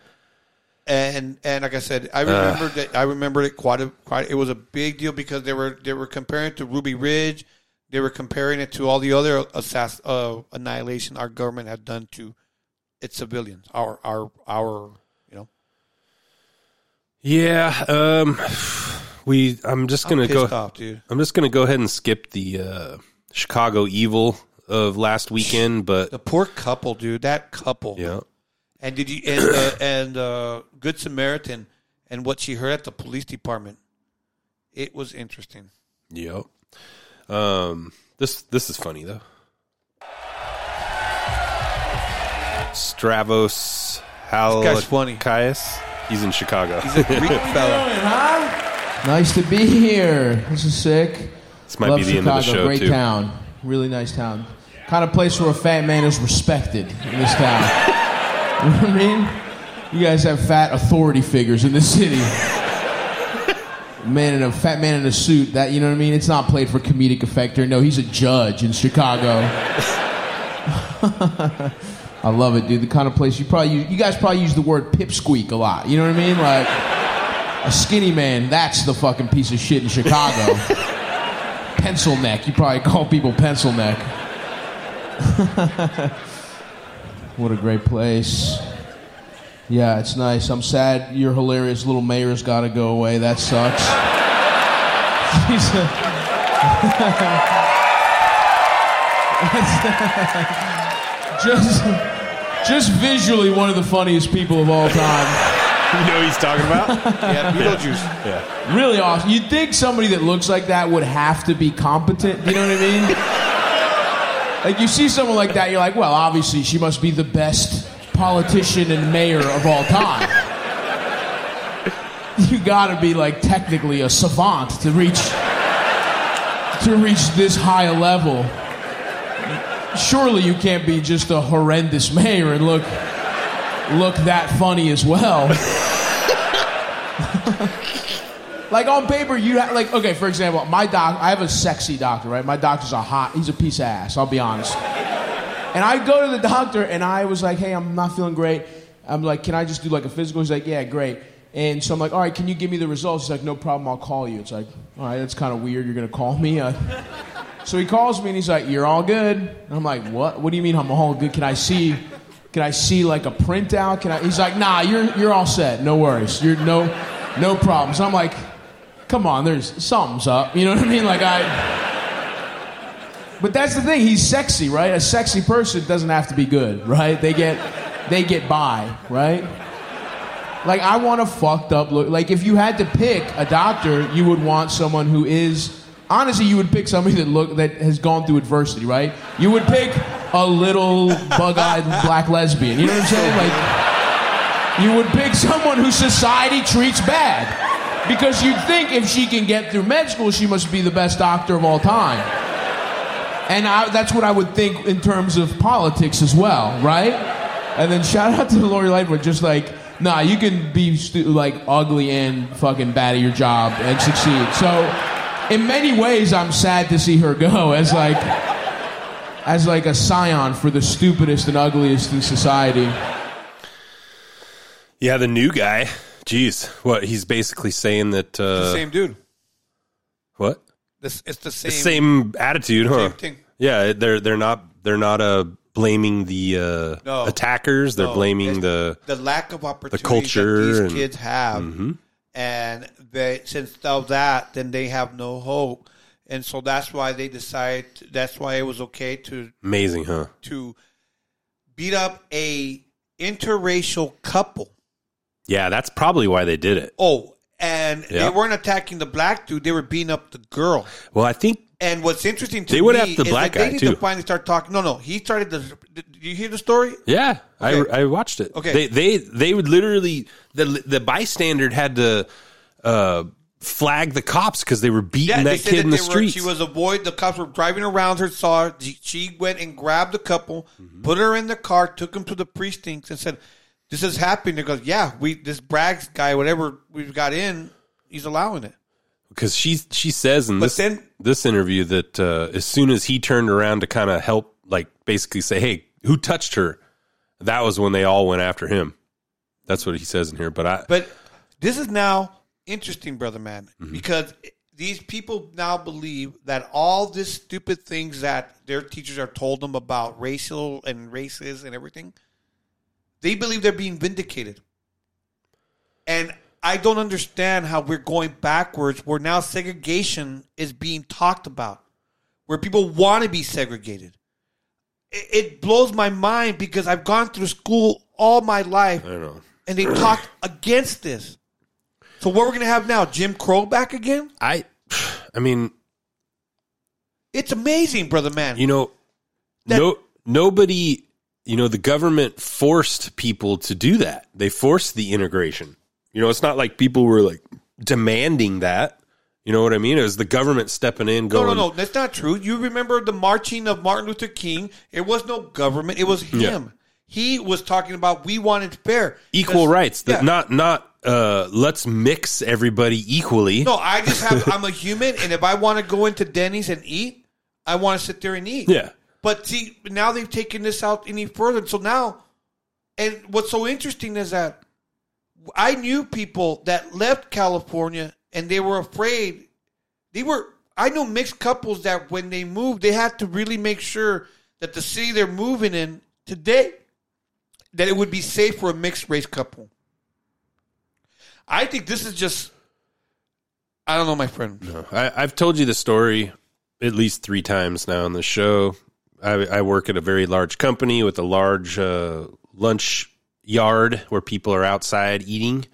and and like I said, I Uh. remember that. I remember it quite a quite. It was a big deal because they were they were comparing it to Ruby Ridge. They were comparing it to all the other assass- uh, annihilation our government had done to its civilians. Our our our you know. yeah. Um, we. I'm just I'm gonna go. off, dude. I'm just gonna go ahead and skip the uh, Chicago Evil of last weekend, but The poor couple, dude. That couple. yeah. And did you and uh, and uh, Good Samaritan and what she heard at the police department? It was interesting. Yep. Um, this this is funny though. Stavros guy's funny. Halkias. He's in Chicago. He's a Greek fella. Nice to be here. This is sick. This might Love be the end of the Chicago. show, Great too. town. Really nice town. Kind of place where a fat man is respected in this town. what I mean? You guys have fat authority figures in the city. Man in a fat man in a suit. That you know what I mean? It's not played for comedic effect. Or no, he's a judge in Chicago. I love it, dude. The kind of place you probably use, you guys probably use the word pipsqueak a lot. You know what I mean? Like a skinny man. That's the fucking piece of shit in Chicago. pencil neck. You probably call people pencil neck. what a great place. Yeah, it's nice. I'm sad your hilarious little mayor's got to go away. That sucks. just, just visually one of the funniest people of all time. You know who he's talking about? yeah, Beetlejuice. Yeah. Really awesome. You'd think somebody that looks like that would have to be competent. You know what I mean? Like you see someone like that, you're like, well, obviously she must be the best politician and mayor of all time. You gotta be like technically a savant to reach to reach this high a level. Surely you can't be just a horrendous mayor and look look that funny as well. like on paper, you have like okay. For example, my doc, I have a sexy doctor, right? My doctor's a hot. He's a piece of ass. I'll be honest. And I go to the doctor, and I was like, "Hey, I'm not feeling great. I'm like, can I just do like a physical?" He's like, "Yeah, great." And so I'm like, "All right, can you give me the results?" He's like, "No problem. I'll call you." It's like, "All right, that's kind of weird. You're gonna call me." Uh, so he calls me, and he's like, "You're all good." And I'm like, "What? What do you mean I'm all good? Can I see?" Can I see like a printout? Can I? He's like, nah, you're you're all set. No worries. You're no no problems. I'm like, come on, there's something's up. You know what I mean? Like I. But that's the thing. He's sexy, right? A sexy person doesn't have to be good, right? They get they get by, right? Like I want a fucked up look. Like if you had to pick a doctor, you would want someone who is honestly, you would pick somebody that look that has gone through adversity, right? You would pick a little bug-eyed black lesbian. You know what I'm saying? Like you would pick someone who society treats bad. Because you'd think if she can get through med school, she must be the best doctor of all time. And I, that's what I would think in terms of politics as well, right? And then shout out to Lori Lightfoot, just like, nah, you can be stu- like ugly and fucking bad at your job and succeed. So, in many ways, I'm sad to see her go as like, as like a scion for the stupidest and ugliest in society. Yeah, the new guy. Jeez, what he's basically saying that uh, the same dude. What? This it's the same. The same attitude, huh? Same thing. Yeah, they're they're not they're not uh blaming the uh, No. attackers. They're No, blaming the the lack of opportunity the culture that these and- kids have, Mhm. and they since of that, then they have no hope, and so that's why they decide. That's why it was okay to amazing, huh? to beat up a interracial couple. Yeah, that's probably why they did it. Oh, and Yeah. they weren't attacking the black dude; they were beating up the girl. Well, I think And what's interesting to They me after the is black that they guy, need too. to finally start talking. No, no, he started the. Did you hear the story? Yeah, Okay. I I watched it. Okay. they they they would literally the the bystander had to uh, flag the cops because they were beating Yeah, that kid that in the streets. she was a boy. The cops were driving around her, saw her. She, she went and grabbed the couple, Mm-hmm. put her in the car, took them to the precincts, and said, "This is happening." They goes, "Yeah, we this Braggs guy, whatever we've got in, he's allowing it." because she she says in But this then- this interview that uh, as soon as he turned around to kind of help, like basically say, "Hey, who touched her?" That was when they all went after him. That's what he says in here. But I But this is now interesting, brother man, Mm-hmm. because these people now believe that all these stupid things that their teachers are told them about racial and races and everything, they believe they're being vindicated. And I don't understand how we're going backwards where now segregation is being talked about, where people want to be segregated. It, blows my mind because I've gone through school all my life I don't know. and they talked against this. So what we're gonna have now? Jim Crow back again? I I mean, It's amazing, brother man. you know, no nobody, you know, the government forced people to do that. They forced the integration. You know, it's not like people were like demanding that. You know what I mean? It was the government stepping in, no, going, no, no, that's not true. You remember the marching of Martin Luther King? It was no government; it was him. Yeah. He was talking about we wanted fair, equal rights. Yeah. not not uh, let's mix everybody equally. No, I just have. I'm a human, and if I want to go into Denny's and eat, I want to sit there and eat. Yeah. But see, now they've taken this out any further. So now, and what's so interesting is that I knew people that left California and they were afraid. They were. I know mixed couples that when they moved, they had to really make sure that the city they're moving in today that it would be safe for a mixed race couple. I think this is just. I don't know, my friend. No, I, I've told you the story at least three times now on the show. I, I work at a very large company with a large uh, lunch yard where people are outside eating,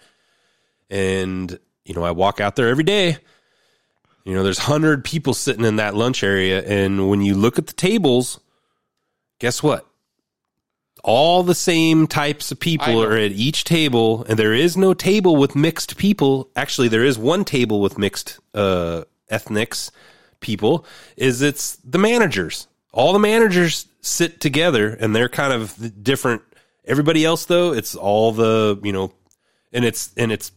and you know I walk out there every day. You know, there's hundred people sitting in that lunch area, and when you look at the tables, guess what? All the same types of people are at each table, and there is no table with mixed people. Actually, there is one table with mixed uh, ethnics people. Is it's the managers. All the managers sit together, and they're kind of different. Everybody else, though, it's all the you know, and it's and it's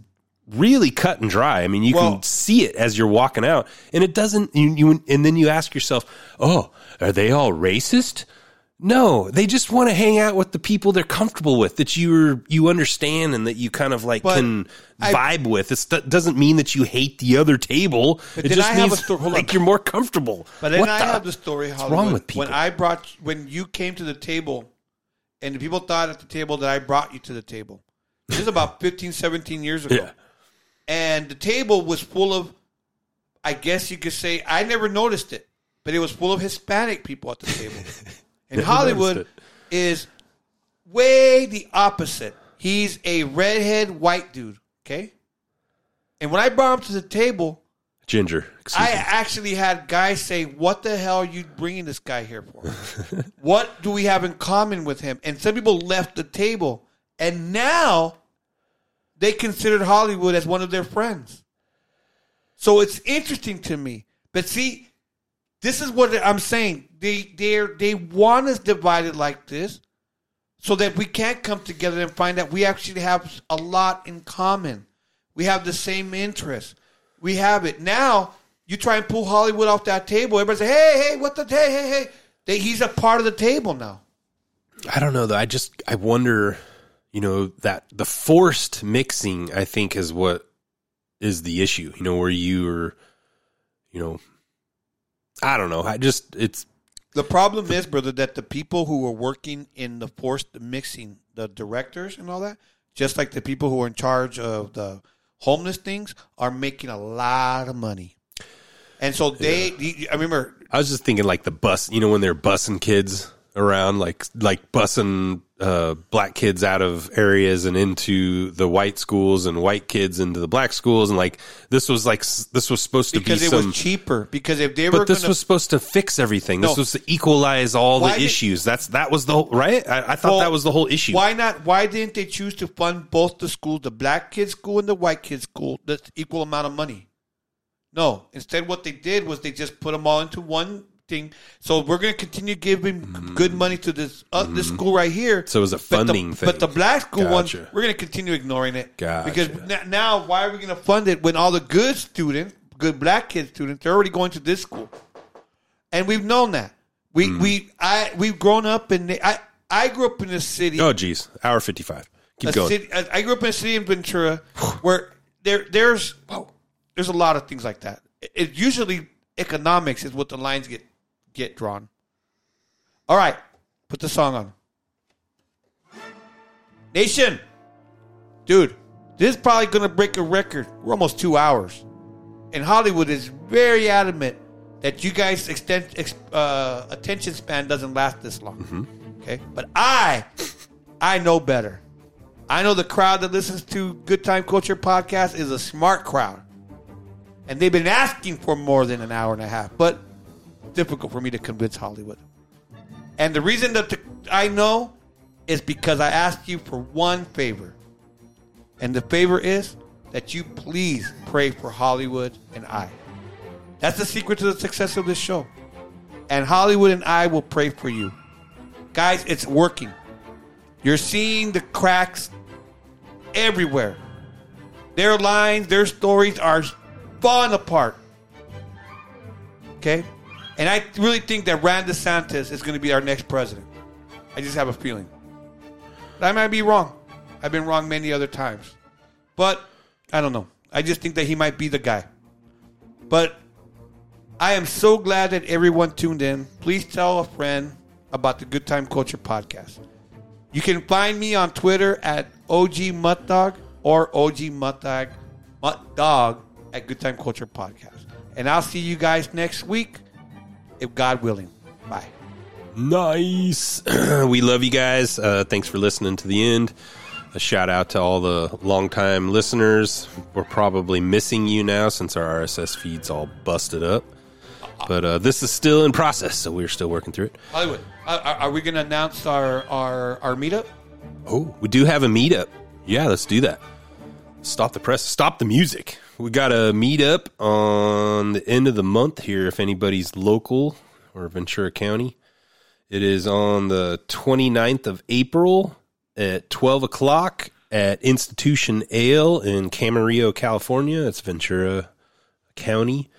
really cut and dry. I mean, you Well- can see it as you're walking out, and it doesn't. You, you and then you ask yourself, "Oh, are they all racist?" No, they just want to hang out with the people they're comfortable with that you you understand and that you kind of like But can I- vibe with. It doesn't mean that you hate the other table. But it just I means sto- like on. you're more comfortable. But then What I the- have the story. What's wrong with people? When I brought, when you came to the table, and the people thought at the table that I brought you to the table. This is about 15, 17 years ago. Yeah. And the table was full of, I guess you could say, I never noticed it, but it was full of Hispanic people at the table. And Never Hollywood is way the opposite. He's a redhead white dude, okay? And when I brought him to the table, Ginger. I me. actually had guys say, "What the hell are you bringing this guy here for? what do we have in common with him?" And some people left the table, and now they considered Hollywood as one of their friends. So it's interesting to me. But see, This is what I'm saying. They they they want us divided like this, so that we can't come together and find out we actually have a lot in common. We have the same interests. We have it now. You try and pull Hollywood off that table. Everybody say, "Hey, hey, what the hey, hey, hey." They, he's a part of the table now. I don't know though. I just I wonder, you know, that the forced mixing I think is what is the issue. You know, where you are, you know, I don't know. I just it's The problem is, brother, that the people who are working in the forced mixing, the directors and all that, just like the people who are in charge of the homeless things, are making a lot of money. And so they, I remember I was just thinking like the bus, you know, when they're bussing kids around, like like bussing uh, black kids out of areas and into the white schools and white kids into the black schools, and like this was like this was supposed to because be it some, was cheaper. Because if they were, but this gonna, was supposed to fix everything. This No. was to equalize all the did- issues. That's that was the whole, right. I, I thought Well, that was the whole issue. Why not? Why didn't they choose to fund both the schools, the black kids school and the white kids school, the equal amount of money? No. Instead, what they did was they just put them all into one thing. So we're going to continue giving good money to this uh, this school right here. Mm. So it was a But the- funding thing. But the black school one, we're going to continue ignoring it. Gotcha. Because now, why are we going to fund it when all the good students, good black kid students, they're already going to this school, and we've known that. We Mm. we I we've grown up in the, I I grew up in a city. Oh, geez, hour fifty five. Keep going. City, I I grew up in a city in Ventura where there there's there's a lot of things like that. It, it usually economics is what the lines get get drawn. All right, put the song on. Nation, dude, this is probably gonna break a record. We're almost two hours, and Hollywood is very adamant that you guys extend uh, attention span doesn't last this long. Okay, but I, I know better. I know the crowd that listens to Good Time Culture podcast is a smart crowd, and they've been asking for more than an hour and a half. But difficult for me to convince Hollywood. And the reason that the, I know is because I asked you for one favor, and the favor is that you please pray for Hollywood and I. That's the secret to the success of this show. And Hollywood and I will pray for you. Guys, it's working. You're seeing the cracks everywhere. Their lines, their stories are falling apart. Okay? And I really think that Ron DeSantis is going to be our next president. I just have a feeling. But I might be wrong. I've been wrong many other times. But I don't know. I just think that he might be the guy. But I am so glad that everyone tuned in. Please tell a friend about the Good Time Culture podcast. You can find me on Twitter at OG Muttdog or OG Muttdog, Muttdog at Good Time Culture Podcast. And I'll see you guys next week, if God willing. Bye. Nice. we love you guys. Uh, thanks for listening to the end. A shout out to all the longtime listeners. We're probably missing you now since our RSS feed's all busted up. But uh, this is still in process, so we're still working through it. Hollywood, uh, are, are we going to announce our, our, our meetup? Oh, we do have a meetup. Yeah, let's do that. Stop the press. Stop the music. We got a meetup on the end of the month here. If anybody's local or Ventura County, it is on the 29th of April at 12 o'clock at Institution Ale in Camarillo, California. It's Ventura County.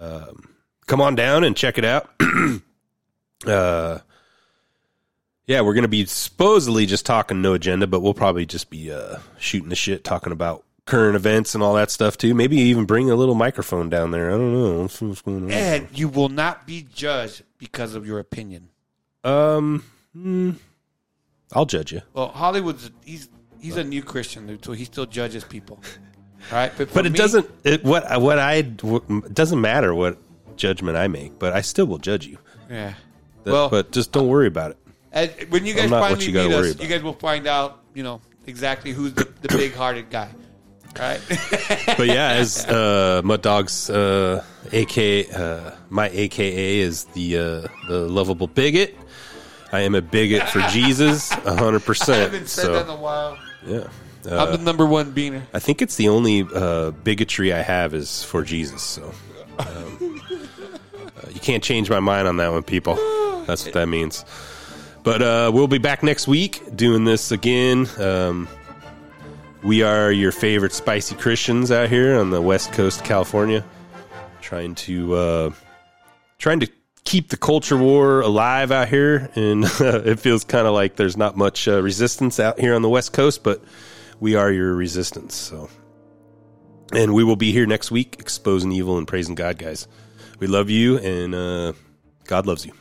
Um, come on down and check it out. uh, yeah, we're going to be supposedly just talking no agenda, but we'll probably just be uh, shooting the shit, talking about current events and all that stuff too. Maybe even bring a little microphone down there. I don't know. What's going on. And you will not be judged because of your opinion. Um, hmm, I'll judge you. Well, Hollywood's he's he's a new Christian, dude, so he still judges people. Right, but, But it me- doesn't. It, what what I it doesn't matter what judgment I make, but I still will judge you. Yeah. That- Well- but just don't worry about it. And when you guys what finally you meet us, you guys will find out, you know, exactly who's the, the big-hearted guy. Right. but yeah, as uh, Mutt Dog's uh, AK, uh, my AKA is the uh, the lovable bigot. I am a bigot for Jesus, hundred percent. haven't said So that in a while. yeah, I'm the number one beaner. I think it's the only uh, bigotry I have is for Jesus. So, um, you can't change my mind on that one, people. That's what that means. But uh, we'll be back next week doing this again. Um, we are your favorite spicy Christians out here on the west coast California, trying to uh, trying to keep the culture war alive out here, and it feels kind of like there's not much uh, resistance out here on the west coast, but we are your resistance. So, and we will be here next week, exposing evil and praising God, guys. We love you, and uh, God loves you.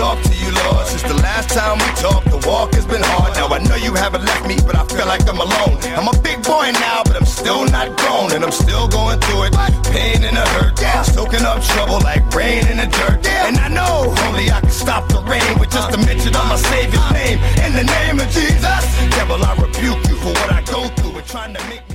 Talk to you, Lord. Since the last time we talked, the walk has been hard. Now I know you haven't left me, but I feel like I'm alone. I'm a big boy now, but I'm still not grown, and I'm still going through it. Pain and a hurt, soaking up trouble like rain in the dirt. And I know only I can stop the rain with just a mention of my Savior's name. In the name of Jesus, devil, I rebuke you for what I go through and trying to make.